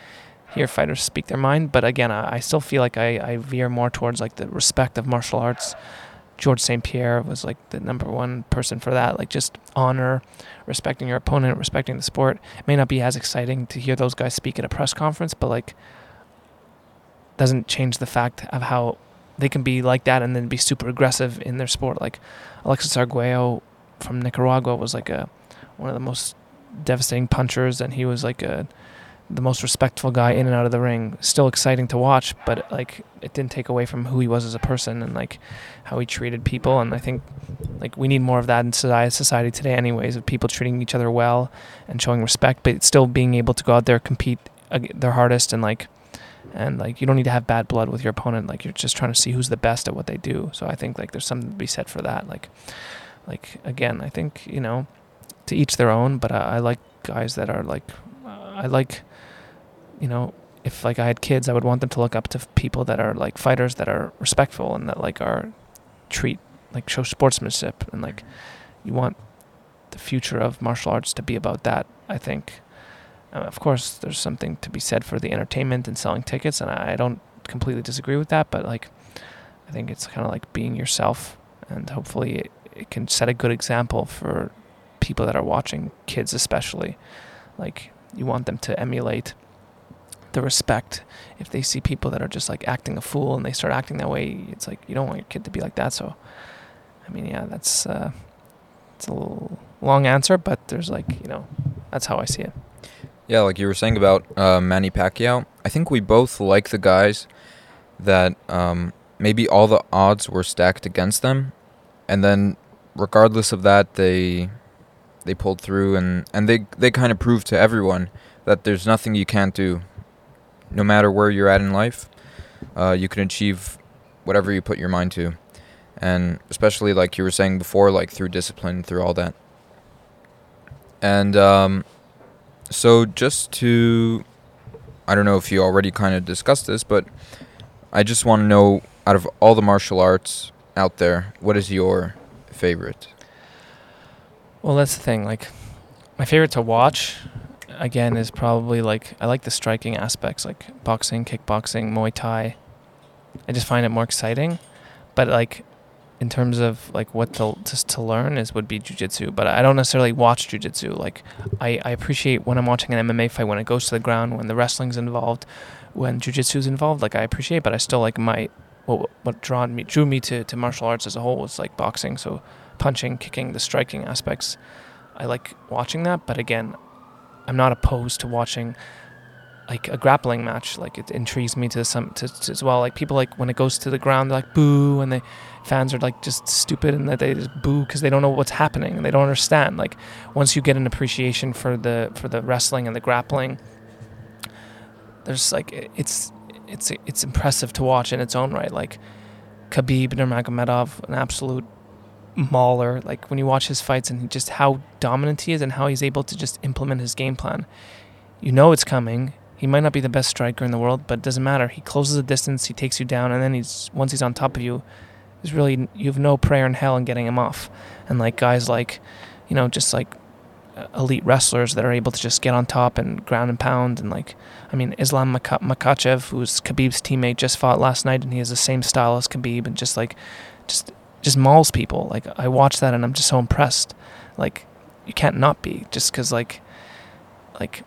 Speaker 2: hear fighters speak their mind. But again, I, I still feel like I, I veer more towards like the respect of martial arts Georges St. Pierre was like the number one person for that. Like just honor, respecting your opponent, respecting the sport. It may not be as exciting to hear those guys speak at a press conference, but like doesn't change the fact of how they can be like that and then be super aggressive in their sport. Like Alexis Arguello from Nicaragua was like a one of the most devastating punchers, and he was like a the most respectful guy in and out of the ring. Still exciting to watch, but like it didn't take away from who he was as a person and like how he treated people. And I think like we need more of that in society today, anyways, of people treating each other well and showing respect, but still being able to go out there compete their hardest and like and like you don't need to have bad blood with your opponent. Like you're just trying to see who's the best at what they do. So I think like there's something to be said for that. Like like again, I think you know to each their own, but I, I like guys that are like I like you know, if like I had kids, I would want them to look up to people that are like fighters that are respectful and that like are treat like show sportsmanship and like you want the future of martial arts to be about that. I think. Uh, of course, there's something to be said for the entertainment and selling tickets, and I, I don't completely disagree with that. But like, I think it's kind of like being yourself, and hopefully, it, it can set a good example for people that are watching, kids especially. Like, you want them to emulate the respect. If they see people that are just like acting a fool and they start acting that way, it's like you don't want your kid to be like that. So, I mean, yeah, that's uh, it's a little long answer, but there's like you know, that's how I see it.
Speaker 1: Yeah, like you were saying about uh, Manny Pacquiao, I think we both like the guys that um, maybe all the odds were stacked against them, and then regardless of that, they they pulled through and and they they kind of proved to everyone that there's nothing you can't do no matter where you're at in life, uh, you can achieve whatever you put your mind to. And especially, like you were saying before, like through discipline, through all that. And um, so, just to, I don't know if you already kind of discussed this, but I just want to know out of all the martial arts out there, what is your favorite?
Speaker 2: Well, that's the thing. Like, my favorite to watch again is probably like I like the striking aspects like boxing, kickboxing, Muay Thai. I just find it more exciting, but like in terms of like what to just to learn is would be jujitsu. But I don't necessarily watch jujitsu. Like I, I appreciate when I'm watching an MMA fight when it goes to the ground, when the wrestling's involved, when jujitsu's involved. Like I appreciate, but I still like my what what drawn me drew me to to martial arts as a whole was like boxing. So punching, kicking, the striking aspects. I like watching that, but again, I'm not opposed to watching like a grappling match. Like it intrigues me to some to, to as well. Like people like when it goes to the ground, they're like boo, and the fans are like just stupid and that they just boo because they don't know what's happening and they don't understand. Like once you get an appreciation for the for the wrestling and the grappling, there's like it's it's it's impressive to watch in its own right. Like Khabib Nurmagomedov, an absolute mauler. Like when you watch his fights and just how dominant he is and how he's able to just implement his game plan. You know it's coming he might not be the best striker in the world, but it doesn't matter. He closes the distance, he takes you down, and then he's once he's on top of you, there's really you have no prayer in hell in getting him off. And like guys like, you know, just like elite wrestlers that are able to just get on top and ground and pound and like I mean Islam Makhachev, who's Khabib's teammate just fought last night and he has the same style as Khabib and just like just just mauls people like I watch that and I'm just so impressed like you can't not be just cuz like like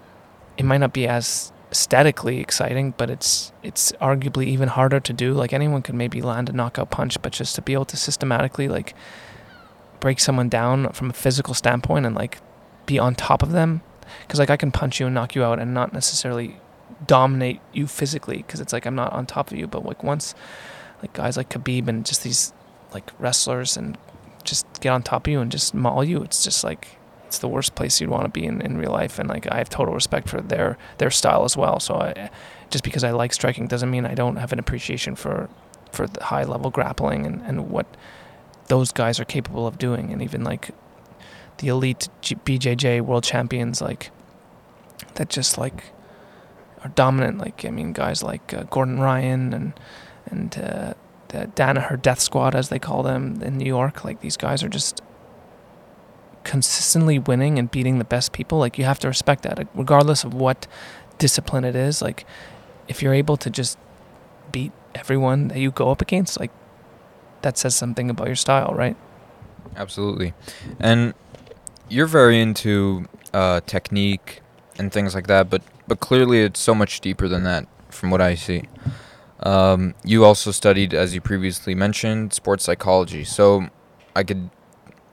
Speaker 2: it might not be as aesthetically exciting, but it's it's arguably even harder to do. Like anyone could maybe land a knockout punch, but just to be able to systematically like break someone down from a physical standpoint and like be on top of them, because like I can punch you and knock you out and not necessarily dominate you physically, because it's like I'm not on top of you. But like once, like guys like Khabib and just these like wrestlers and just get on top of you and just maul you, it's just like it's the worst place you'd want to be in, in real life. And like I have total respect for their their style as well. So I, just because I like striking doesn't mean I don't have an appreciation for for the high level grappling and, and what those guys are capable of doing. And even like the elite G- BJJ world champions, like that just like are dominant. Like I mean, guys like uh, Gordon Ryan and and uh, the Danaher Death Squad, as they call them in New York. Like these guys are just consistently winning and beating the best people, like you have to respect that, regardless of what discipline it is. Like if you're able to just beat everyone that you go up against, like that says something about your style, right?
Speaker 1: Absolutely, and you're very into uh, technique and things like that, but but clearly it's so much deeper than that, from what I see. Um, you also studied, as you previously mentioned, sports psychology. So I could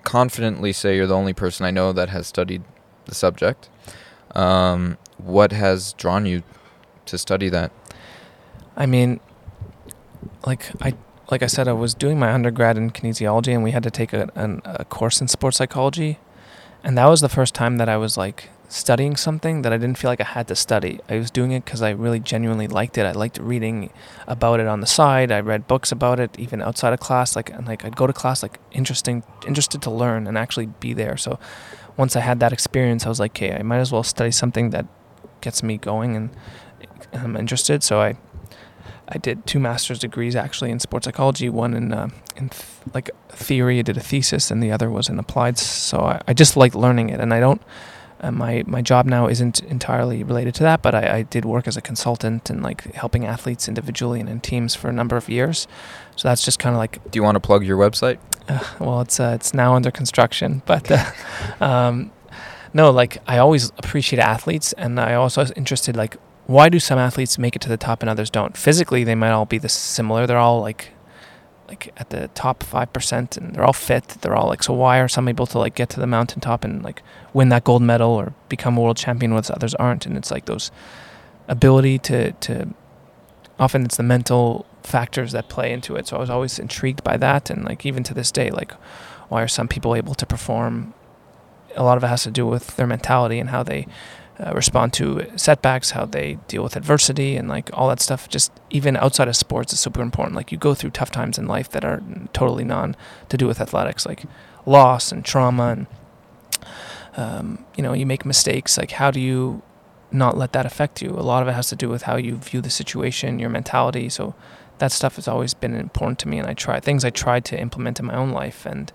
Speaker 1: confidently say you're the only person I know that has studied the subject. Um, what has drawn you to study that?
Speaker 2: I mean, like I like I said, I was doing my undergrad in kinesiology, and we had to take a, an, a course in sports psychology, and that was the first time that I was like studying something that I didn't feel like I had to study. I was doing it because I really genuinely liked it. I liked reading about it on the side. I read books about it, even outside of class. Like, and like I'd go to class like interesting, interested to learn and actually be there. So, once I had that experience, I was like, okay, I might as well study something that gets me going and I'm interested. So I, I did two master's degrees actually in sports psychology. One in uh, in th- like theory. I did a thesis, and the other was in applied. So I, I just like learning it, and I don't uh, my my job now isn't entirely related to that, but I, I, did work as a consultant and like helping athletes individually and in teams for a number of years. So that's just kind of like.
Speaker 1: Do you want to plug your website?
Speaker 2: Uh, well, it's uh, it's now under construction, but uh, um, no, like I always appreciate athletes, and I also was interested like why do some athletes make it to the top and others don't? Physically, they might all be the similar. They're all like like at the top five percent, and they're all fit. They're all like, so why are some able to like get to the mountaintop and like win that gold medal or become a world champion, whereas others aren't? And it's like those ability to to often it's the mental factors that play into it. So I was always intrigued by that, and like even to this day, like why are some people able to perform? A lot of it has to do with their mentality and how they uh, respond to setbacks, how they deal with adversity, and like all that stuff. Just even outside of sports is super important. Like you go through tough times in life that are totally non to do with athletics, like loss and trauma, and um, you know you make mistakes. Like how do you not let that affect you? A lot of it has to do with how you view the situation, your mentality. So that stuff has always been important to me, and I try things I tried to implement in my own life and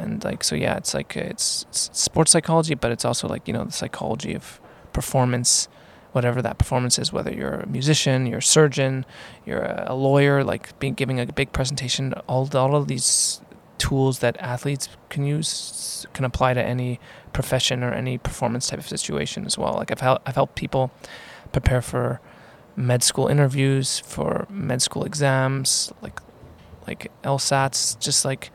Speaker 2: and like so yeah it's like it's, it's, sports psychology but it's also like you know the psychology of performance whatever that performance is whether you're a musician you're a surgeon you're a lawyer like being giving a big presentation all, all of these tools that athletes can use can apply to any profession or any performance type of situation as well. Like i've, hel- I've helped people prepare for med school interviews for med school exams like like lsats just like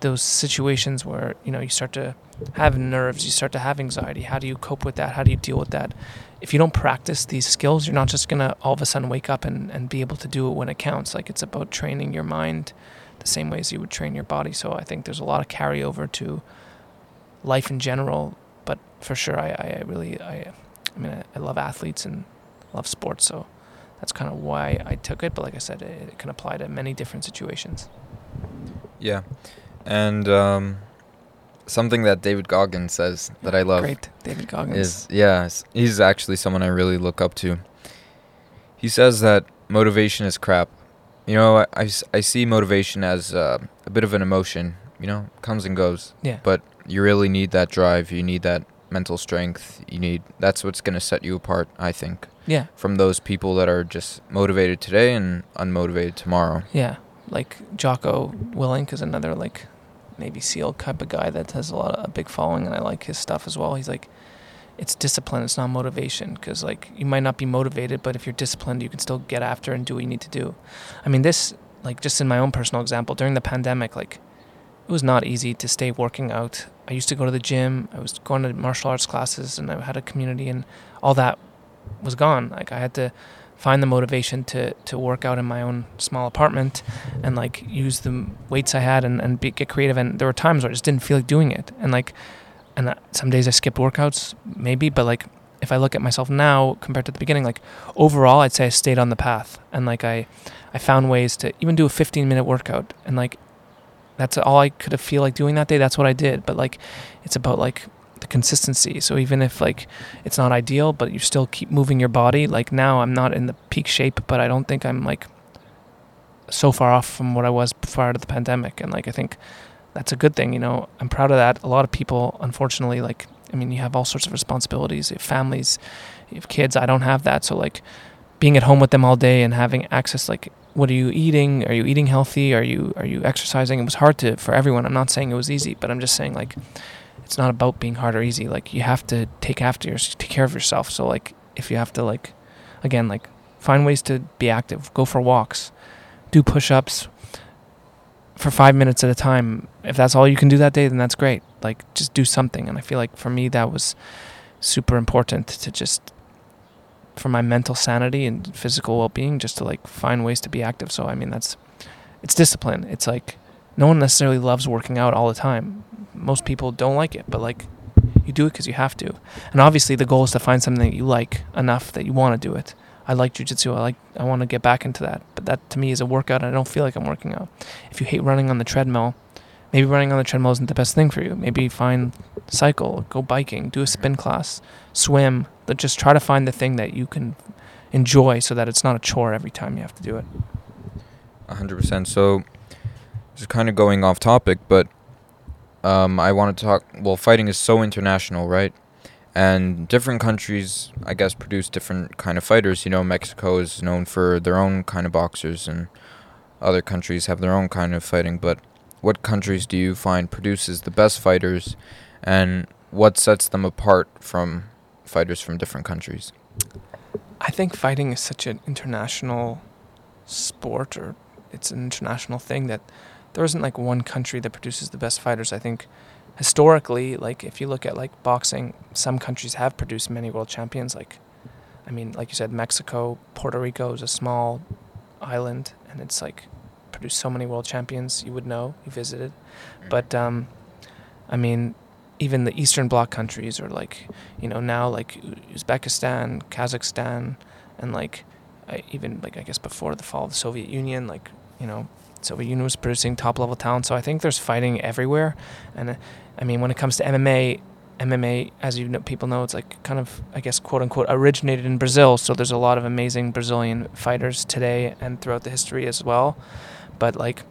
Speaker 2: those situations where you know you start to have nerves, you start to have anxiety. How do you cope with that? How do you deal with that? If you don't practice these skills, you're not just gonna all of a sudden wake up and, and be able to do it when it counts. Like it's about training your mind the same way as you would train your body. So I think there's a lot of carryover to life in general. But for sure, I, I really I I mean I, I love athletes and love sports, so that's kind of why I took it. But like I said, it, it can apply to many different situations.
Speaker 1: Yeah, and um, something that David Goggins says that I love
Speaker 2: Great, David Goggins.
Speaker 1: is yeah, he's actually someone I really look up to. He says that motivation is crap. You know, I I see motivation as uh, a bit of an emotion. You know, comes and goes.
Speaker 2: Yeah.
Speaker 1: But you really need that drive. You need that mental strength. You need that's what's gonna set you apart. I think
Speaker 2: yeah,
Speaker 1: from those people that are just motivated today and unmotivated tomorrow.
Speaker 2: yeah. Like Jocko Willink is another like Navy SEAL type of guy that has a lot of a big following, and I like his stuff as well. He's like, it's discipline, it's not motivation, because like you might not be motivated, but if you're disciplined, you can still get after and do what you need to do. I mean, this like just in my own personal example during the pandemic, like it was not easy to stay working out. I used to go to the gym, I was going to martial arts classes, and I had a community, and all that was gone. Like I had to find the motivation to to work out in my own small apartment and like use the weights I had and, and be, get creative. And there were times where I just didn't feel like doing it. And like, and some days I skipped workouts, maybe, but like if I look at myself now compared to the beginning, like overall, I'd say I stayed on the path and like I, I found ways to even do a 15 minute workout and like that's all I could have feel like doing that day. That's what I did. But like, it's about like the consistency. So even if like it's not ideal, but you still keep moving your body. Like now I'm not in the peak shape, but I don't think I'm like so far off from what I was prior to the pandemic. And like I think that's a good thing, you know. I'm proud of that. A lot of people unfortunately like I mean you have all sorts of responsibilities, you have families, you have kids. I don't have that. So like being at home with them all day and having access like what are you eating? Are you eating healthy? Are you are you exercising? It was hard to for everyone. I'm not saying it was easy, but I'm just saying like it's not about being hard or easy. Like you have to take after your take care of yourself. So like if you have to like again like find ways to be active, go for walks, do push-ups for 5 minutes at a time. If that's all you can do that day, then that's great. Like just do something. And I feel like for me that was super important to just for my mental sanity and physical well-being just to like find ways to be active. So I mean that's it's discipline. It's like no one necessarily loves working out all the time. Most people don't like it, but like you do it because you have to. And obviously, the goal is to find something that you like enough that you want to do it. I like jujitsu. I like. I want to get back into that. But that to me is a workout. And I don't feel like I'm working out. If you hate running on the treadmill, maybe running on the treadmill isn't the best thing for you. Maybe find cycle, go biking, do a spin class, swim. But just try to find the thing that you can enjoy, so that it's not a chore every time you have to do it.
Speaker 1: A hundred percent. So, just kind of going off topic, but um, I want to talk. Well, fighting is so international, right? And different countries, I guess, produce different kind of fighters. You know, Mexico is known for their own kind of boxers, and other countries have their own kind of fighting. But what countries do you find produces the best fighters, and what sets them apart from fighters from different countries?
Speaker 2: I think fighting is such an international sport, or it's an international thing that there isn't like one country that produces the best fighters. I think historically, like if you look at like boxing, some countries have produced many world champions. Like, I mean, like you said, Mexico, Puerto Rico is a small island, and it's like produced so many world champions. You would know, you visited, but um, I mean, even the Eastern Bloc countries, or like you know now like Uzbekistan, Kazakhstan, and like I, even like I guess before the fall of the Soviet Union, like you know Soviet Union was producing top level talent. So I think there's fighting everywhere, and uh, I mean when it comes to MMA. MMA, as you know, people know, it's like kind of, I guess, quote unquote, originated in Brazil. So there's a lot of amazing Brazilian fighters today and throughout the history as well. But like,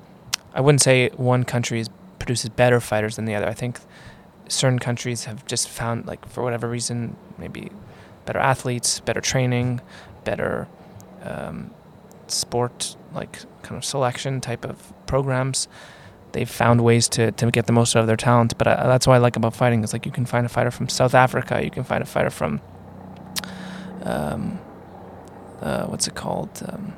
Speaker 2: I wouldn't say one country is, produces better fighters than the other. I think certain countries have just found like for whatever reason maybe better athletes better training better um, sport like kind of selection type of programs they've found ways to, to get the most out of their talent but uh, that's what i like about fighting is like you can find a fighter from south africa you can find a fighter from um, uh, what's it called um,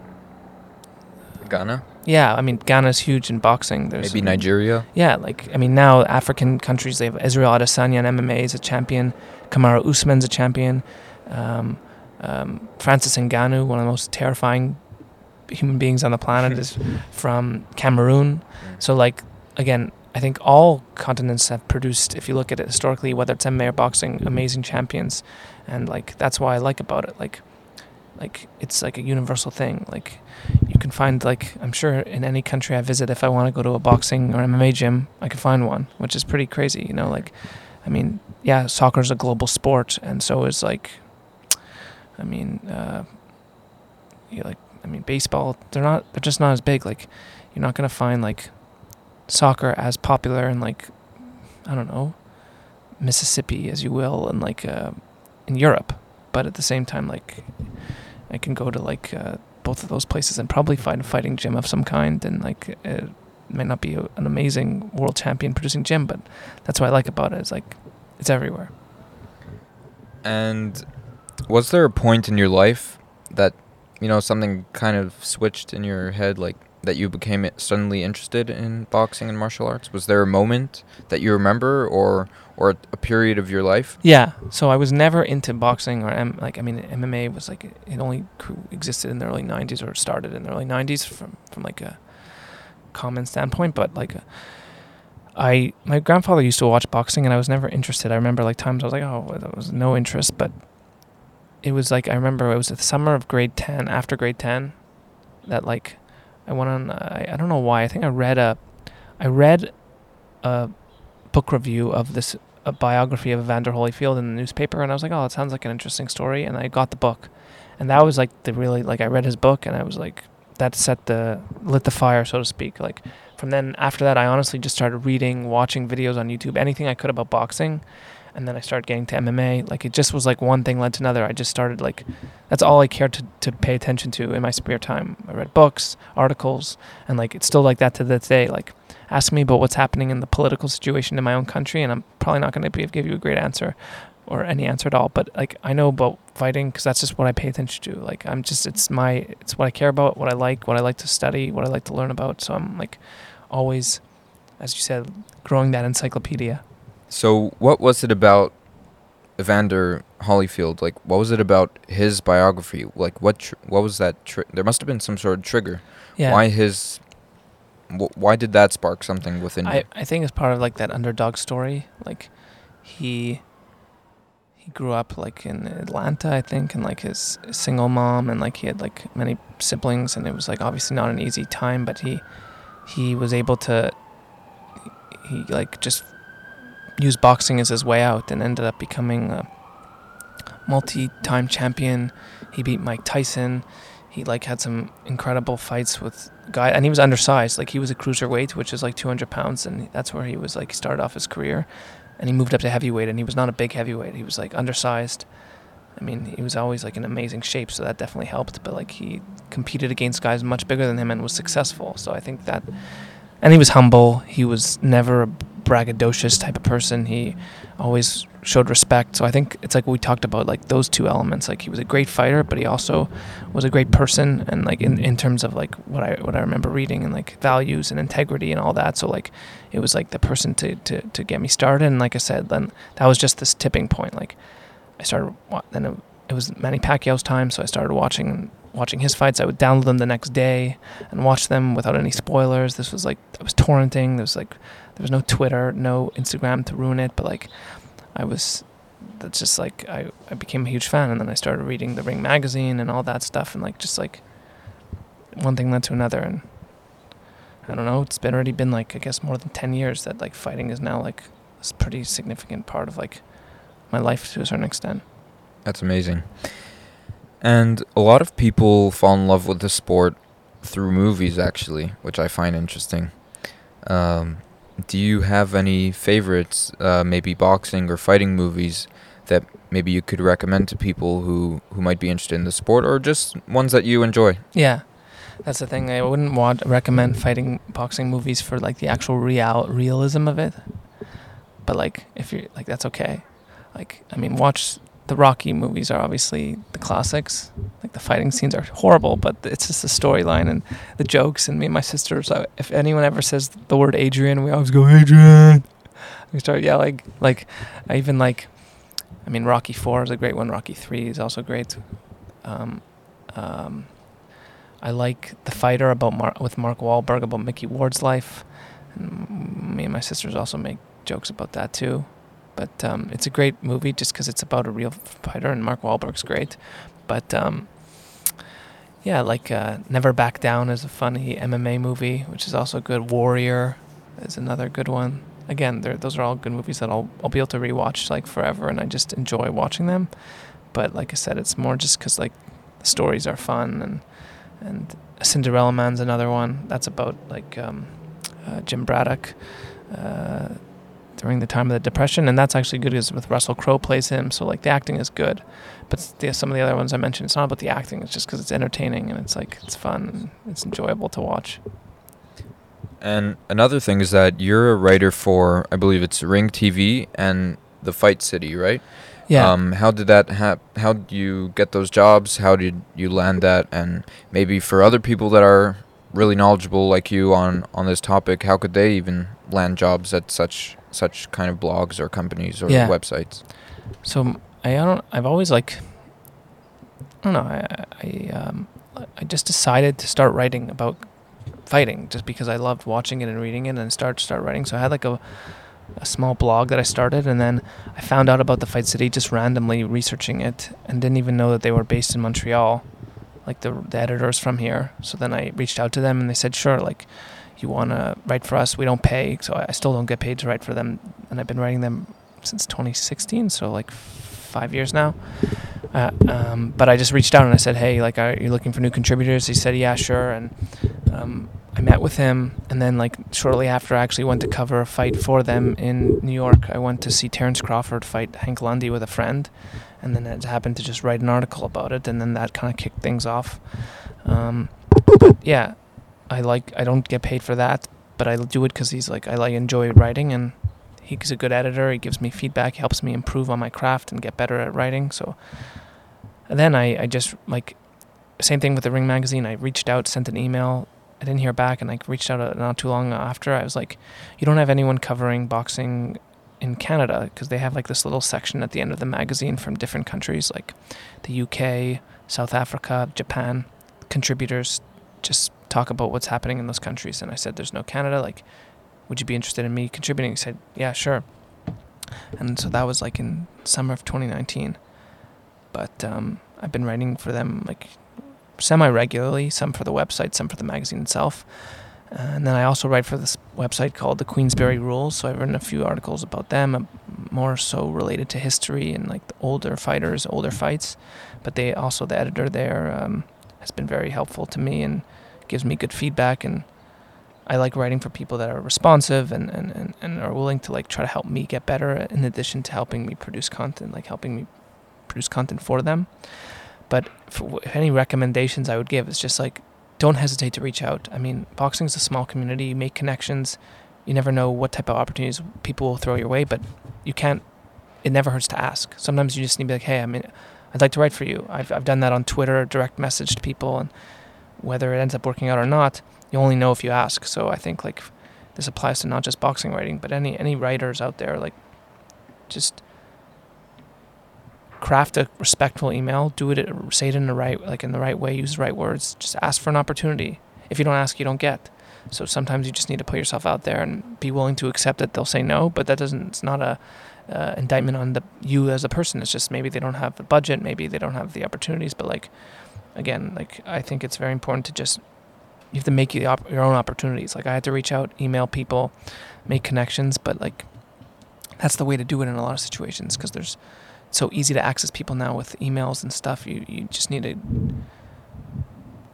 Speaker 1: Ghana,
Speaker 2: Yeah, I mean Ghana's huge in boxing. There's
Speaker 1: maybe Nigeria.
Speaker 2: Yeah, like I mean now African countries they have Israel Adesanya in MMA is a champion, Kamaru Usman's a champion, um, um, Francis Ngannou, one of the most terrifying human beings on the planet, is from Cameroon. So like again, I think all continents have produced, if you look at it historically, whether it's MMA or boxing, amazing champions, and like that's why I like about it. Like, like it's like a universal thing. Like you can find like I'm sure in any country I visit, if I want to go to a boxing or MMA gym, I can find one, which is pretty crazy. You know, like I mean, yeah, soccer's a global sport, and so is like, I mean, uh, you like I mean, baseball. They're not. They're just not as big. Like, you're not gonna find like soccer as popular in like I don't know Mississippi as you will and like uh, in Europe. But at the same time, like I can go to like uh, both of those places and probably find a fighting gym of some kind. And like it might not be a, an amazing world champion producing gym, but that's what I like about it. Is like it's everywhere.
Speaker 1: And was there a point in your life that you know something kind of switched in your head, like that you became suddenly interested in boxing and martial arts? Was there a moment that you remember, or or a period of your life?
Speaker 2: Yeah. So I was never into boxing or M- like I mean MMA was like it only existed in the early '90s or started in the early '90s from from like a common standpoint, but like. A, I my grandfather used to watch boxing and I was never interested. I remember like times I was like, oh, there was no interest, but it was like I remember it was the summer of grade ten, after grade ten, that like I went on. I, I don't know why. I think I read a, I read a book review of this a biography of Evander Holyfield in the newspaper, and I was like, oh, it sounds like an interesting story, and I got the book, and that was like the really like I read his book, and I was like, that set the lit the fire, so to speak. Like from then after that, I honestly just started reading, watching videos on YouTube, anything I could about boxing, and then I started getting to MMA. Like it just was like one thing led to another. I just started like that's all I cared to to pay attention to in my spare time. I read books, articles, and like it's still like that to this day. Like ask me about what's happening in the political situation in my own country, and I'm probably not going to give you a great answer or any answer at all. But like I know about fighting because that's just what I pay attention to. Like I'm just it's my it's what I care about, what I like, what I like to study, what I like to learn about. So I'm like always, as you said, growing that encyclopedia.
Speaker 1: So, what was it about Evander Holyfield? Like, what was it about his biography? Like, what tr- what was that? Tri- there must have been some sort of trigger.
Speaker 2: Yeah.
Speaker 1: Why his? Wh- why did that spark something within
Speaker 2: I,
Speaker 1: you?
Speaker 2: I think it's part of like that underdog story. Like he he grew up like in Atlanta, I think, and like his single mom and like he had like many siblings and it was like obviously not an easy time, but he he was able to he like just use boxing as his way out and ended up becoming a multi-time champion. He beat Mike Tyson. He like had some incredible fights with guy, and he was undersized. Like he was a cruiserweight, which is like 200 pounds, and that's where he was like he started off his career, and he moved up to heavyweight, and he was not a big heavyweight. He was like undersized. I mean, he was always like in amazing shape, so that definitely helped. But like he competed against guys much bigger than him and was successful. So I think that, and he was humble. He was never a braggadocious type of person. He always showed respect. So I think it's like we talked about like those two elements. Like he was a great fighter, but he also was a great person and like in, in terms of like what I what I remember reading and like values and integrity and all that. So like it was like the person to, to, to get me started and like I said, then that was just this tipping point. Like I started then it, it was Manny Pacquiao's time, so I started watching watching his fights. I would download them the next day and watch them without any spoilers. This was like I was torrenting. There was like there was no Twitter, no Instagram to ruin it, but like I was that's just like I, I became a huge fan and then I started reading the Ring magazine and all that stuff and like just like one thing led to another and I don't know, it's been already been like I guess more than ten years that like fighting is now like a pretty significant part of like my life to a certain extent.
Speaker 1: That's amazing. And a lot of people fall in love with the sport through movies, actually, which I find interesting. Um, do you have any favorites, uh, maybe boxing or fighting movies that maybe you could recommend to people who, who might be interested in the sport, or just ones that you enjoy?
Speaker 2: Yeah, that's the thing. I wouldn't want recommend fighting boxing movies for like the actual real realism of it. But like, if you're like, that's okay. Like, I mean, watch the Rocky movies are obviously the classics. Like the fighting scenes are horrible, but it's just the storyline and the jokes. And me and my sisters, if anyone ever says the word Adrian, we always go Adrian. We start yelling. Like I even like, I mean, Rocky Four is a great one. Rocky Three is also great. Um, um, I like the fighter about Mar- with Mark Wahlberg about Micky Ward's life. And me and my sisters also make jokes about that too. But um, it's a great movie just because it's about a real fighter, and Mark Wahlberg's great. But um, yeah, like uh, Never Back Down is a funny MMA movie, which is also good. Warrior is another good one. Again, those are all good movies that I'll I'll be able to rewatch like forever, and I just enjoy watching them. But like I said, it's more just because like the stories are fun, and and Cinderella Man's another one. That's about like um, uh, Jim Braddock. Uh, during the time of the depression, and that's actually good because with Russell Crowe plays him, so like the acting is good. But the, some of the other ones I mentioned, it's not about the acting; it's just because it's entertaining and it's like it's fun and it's enjoyable to watch.
Speaker 1: And another thing is that you're a writer for, I believe it's Ring TV and The Fight City, right?
Speaker 2: Yeah.
Speaker 1: Um, how did that hap- How did you get those jobs? How did you land that? And maybe for other people that are really knowledgeable like you on on this topic, how could they even land jobs at such such kind of blogs or companies or yeah. websites?
Speaker 2: So I don't. I've always like. I don't know. I I, um, I just decided to start writing about fighting just because I loved watching it and reading it and start start writing. So I had like a a small blog that I started, and then I found out about the Fight City just randomly researching it, and didn't even know that they were based in Montreal, like the the editors from here. So then I reached out to them, and they said, "Sure, like you want to write for us, we don't pay. So I still don't get paid to write for them. And I've been writing them since 2016, so like five years now. Uh, um, but I just reached out and I said, hey, like, are you looking for new contributors? He said, yeah, sure. And um, I met with him. And then, like, shortly after, I actually went to cover a fight for them in New York. I went to see Terence Crawford fight Hank Lundy with a friend. And then it happened to just write an article about it. And then that kind of kicked things off. Um, but yeah, I like I don't get paid for that, but I do it because he's like I like enjoy writing and he's a good editor. He gives me feedback, helps me improve on my craft and get better at writing. So and then I I just like same thing with the Ring magazine. I reached out, sent an email. I didn't hear back, and like reached out uh, not too long after. I was like, you don't have anyone covering boxing in Canada because they have like this little section at the end of the magazine from different countries like the UK, South Africa, Japan, contributors just talk about what's happening in those countries. And I said, There's no Canada. Like, would you be interested in me contributing? He said, Yeah, sure. And so that was like in summer of 2019. But um, I've been writing for them like semi regularly, some for the website, some for the magazine itself. And then I also write for this website called the Queensberry Rules. So I've written a few articles about them, uh, more so related to history and like the older fighters, older fights. But they also, the editor there um, has been very helpful to me and gives me good feedback and I like writing for people that are responsive and, and, and, and are willing to like try to help me get better in addition to helping me produce content, like helping me produce content for them. But for, any recommendations I would give is just like don't hesitate to reach out. I mean, boxing is a small community. You make connections. You never know what type of opportunities people will throw your way, but you can't. It never hurts to ask. Sometimes you just need to be like, "Hey, I mean, I'd like to write for you." I've I've done that on Twitter, direct message to people, and whether it ends up working out or not, you only know if you ask. So I think like this applies to not just boxing writing, but any any writers out there. Like, just craft a respectful email. Do it. Say it in the right like in the right way. Use the right words. Just ask for an opportunity. If you don't ask, you don't get. So sometimes you just need to put yourself out there and be willing to accept that they'll say no. But that doesn't. It's not a uh, indictment on the you as a person. It's just maybe they don't have the budget. Maybe they don't have the opportunities. But like again, like I think it's very important to just you have to make your, own opportunities. Like I had to reach out, email people, make connections, but like that's the way to do it in a lot of situations because there's so easy to access people now with emails and stuff. You you just need to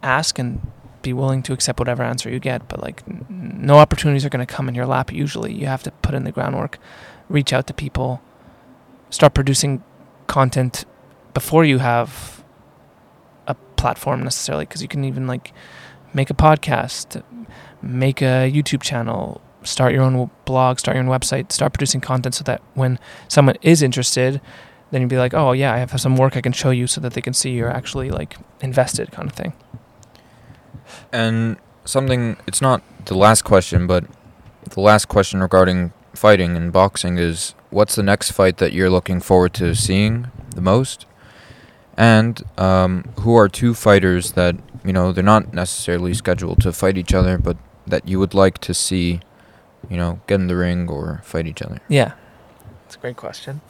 Speaker 2: ask and be willing to accept whatever answer you get. But like n- no opportunities are going to come in your lap. Usually, you have to put in the groundwork, reach out to people, start producing content before you have a platform necessarily because you can even like make a podcast, make a YouTube channel, start your own blog, start your own website, start producing content so that when someone is interested, then you'd be like, oh yeah, I have some work I can show you so that they can see you're actually like invested, kind of thing.
Speaker 1: And something, it's not the last question, but the last question regarding fighting and boxing is what's the next fight that you're looking forward to seeing the most? And um, who are two fighters that, you know, they're not necessarily scheduled to fight each other, but that you would like to see, you know, get in the ring or fight each other?
Speaker 2: Yeah, That's a great question.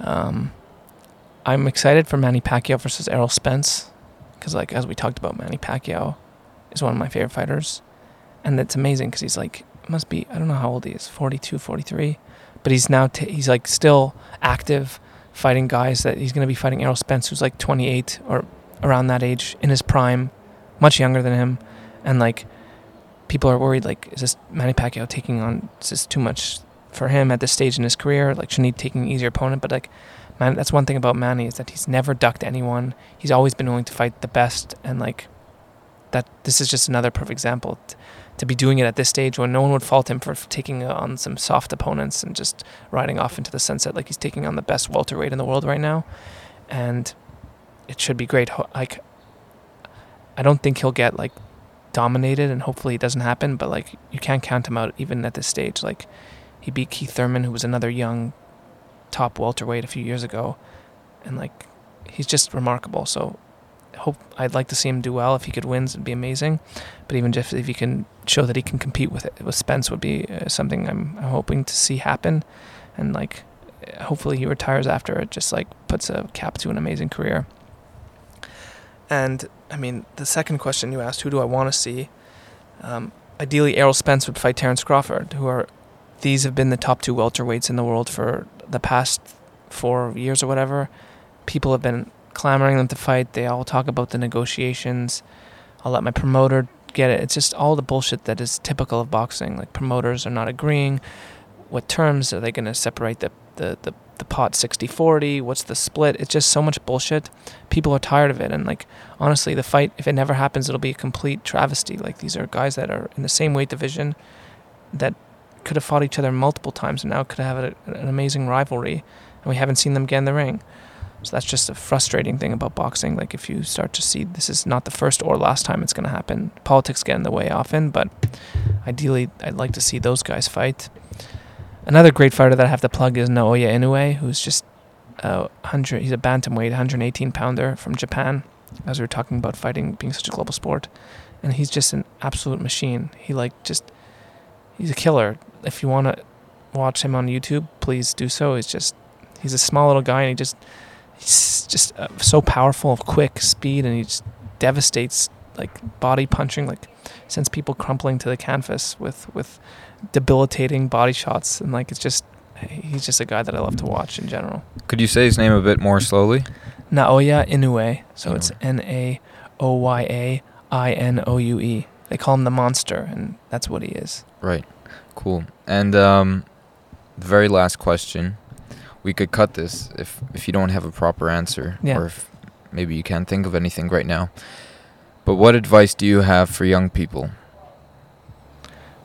Speaker 2: Um, I'm excited for Manny Pacquiao versus Errol Spence because, like, as we talked about, Manny Pacquiao is one of my favorite fighters, and it's amazing because he's like must be I don't know how old he is 42 43 but he's now t- he's like still active fighting guys that he's going to be fighting Errol Spence who's like 28 or around that age in his prime much younger than him. And like people are worried like is this Manny Pacquiao taking on is this too much for him at this stage in his career like shouldn't taking an easier opponent but like man that's one thing about Manny is that he's never ducked anyone. He's always been willing to fight the best and like that this is just another perfect example to be doing it at this stage when no one would fault him for taking uh, on some soft opponents and just riding off into the sunset like he's taking on the best welterweight in the world right now. And it should be great. Like I don't think he'll get like dominated and hopefully it doesn't happen but like you can't count him out even at this stage. Like he beat Keith Thurman who was another young top welterweight a few years ago and like he's just remarkable so hope I'd like to see him do well. If he could win, it'd be amazing. But even just if he can show that he can compete with it with Spence, would be uh, something I'm, I'm hoping to see happen. And like, hopefully he retires after it. Just like puts a cap to an amazing career. And I mean, the second question you asked, who do I want to see? Um, ideally, Errol Spence would fight Terence Crawford, who are these have been the top two welterweights in the world for the past four years or whatever. People have been clamoring them to fight. They all talk about the negotiations. I'll let my promoter get it. It's just all the bullshit that is typical of boxing. Like promoters are not agreeing. What terms are they going to separate the, the, the, the pot 60 40? What's the split? It's just so much bullshit. People are tired of it. And, like, honestly, the fight, if it never happens, it'll be a complete travesty. Like, these are guys that are in the same weight division that could have fought each other multiple times and now could have a, an amazing rivalry. And we haven't seen them get in the ring. So that's just a frustrating thing about boxing. Like if you start to see this is not the first or last time it's going to happen. Politics get in the way often, but ideally I'd like to see those guys fight. Another great fighter that I have to plug is Naoya Inoue, who's just uh, 100. He's a bantamweight, 118 pounder from Japan. As we were talking about fighting being such a global sport, and he's just an absolute machine. He like just he's a killer. If you want to watch him on YouTube, please do so. He's just he's a small little guy, and he just he's just uh, so powerful of quick speed and he just devastates like body punching like sends people crumpling to the canvas with with debilitating body shots and like it's just he's just a guy that I love to watch in general.
Speaker 1: Could you say his name a bit more slowly?
Speaker 2: Naoya Inoue. So
Speaker 1: Inoue.
Speaker 2: it's N A O Y A I N O U E. They call him the monster and that's what he is.
Speaker 1: Right. Cool. And um the very last question we could cut this if if you don't have a proper answer
Speaker 2: Yeah.
Speaker 1: or if maybe you can't think of anything right now. But what advice do you have for young people?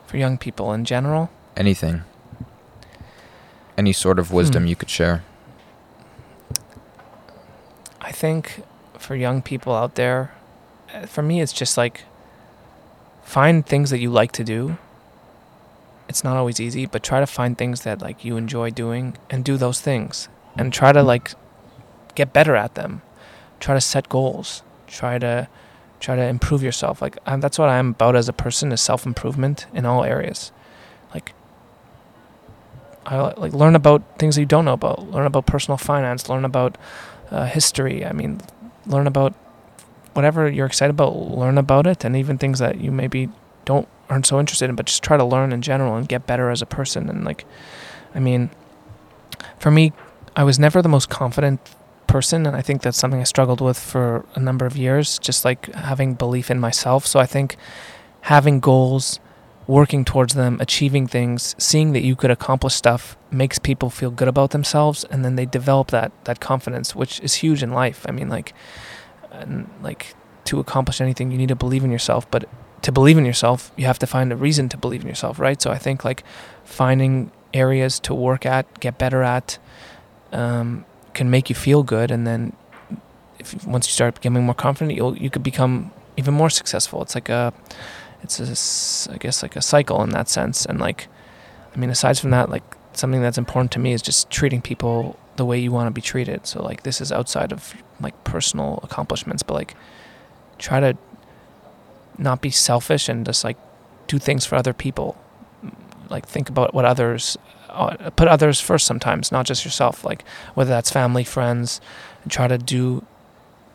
Speaker 2: For young people in general,
Speaker 1: Anything. Any sort of wisdom
Speaker 2: Hmm.
Speaker 1: you could share.
Speaker 2: I think for young people out there, uh, for me, it's just like find things that you like to do. It's not always easy, but try to find things that like you enjoy doing and do those things and try to like get better at them. Try to set goals. Try to try to improve yourself. Like um, that's what I'm about as a person is self improvement in all areas. Like I like learn about things that you don't know about. Learn about personal finance. Learn about uh, history. I mean, learn about whatever you're excited about. Learn about it, and even things that you maybe don't aren't so interested in. But just try to learn in general and get better as a person. And like, I mean, for me, I was never the most confident person, and I think that's something I struggled with for a number of years. Just like having belief in myself. So I think having goals working towards them, achieving things, seeing that you could accomplish stuff makes people feel good about themselves and then they develop that that confidence, which is huge in life. I mean like uh, and like to accomplish anything you need to believe in yourself, but to believe in yourself, you have to find a reason to believe in yourself, right? So I think like finding areas to work at, get better at, um, can make you feel good, and then if once you start becoming more confident, you'll you could become even more successful. It's like a, it's a, I guess like a cycle in that sense. And like, I mean, aside from that, like something that's important to me is just treating people the way you want to be treated. So like, this is outside of like personal accomplishments, but like, try to not be selfish and just like do things for other people. Like think about what others, uh, put others first sometimes, not just yourself. Like whether that's family, friends, try to do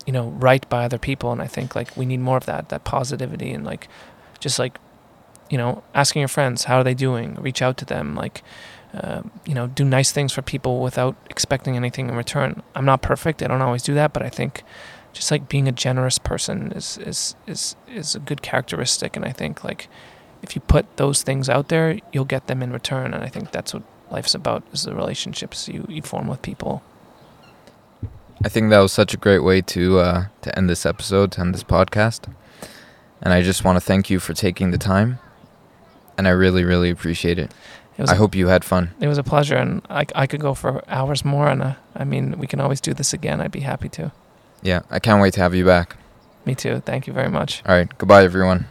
Speaker 2: you know right by other people and i think like we need more of that that positivity and like just like you know asking your friends how are they doing reach out to them like uh, you know do nice things for people without expecting anything in return i'm not perfect i don't always do that but i think just like being a generous person is is is is a good characteristic and i think like if you put those things out there you'll get them in return and i think that's what life's about is the relationships you, you form with people
Speaker 1: I think that was such a great way to uh, to end this episode, to end this podcast. And I just want to thank you for taking the time. And I really, really appreciate it.
Speaker 2: it
Speaker 1: I
Speaker 2: a-
Speaker 1: hope you had fun.
Speaker 2: It was a pleasure, and I, I could go for hours more. And uh, I mean, we can always do this again. I'd be happy to.
Speaker 1: Yeah, I can't wait to have you back.
Speaker 2: Me too. Thank you very much.
Speaker 1: All right, goodbye, everyone.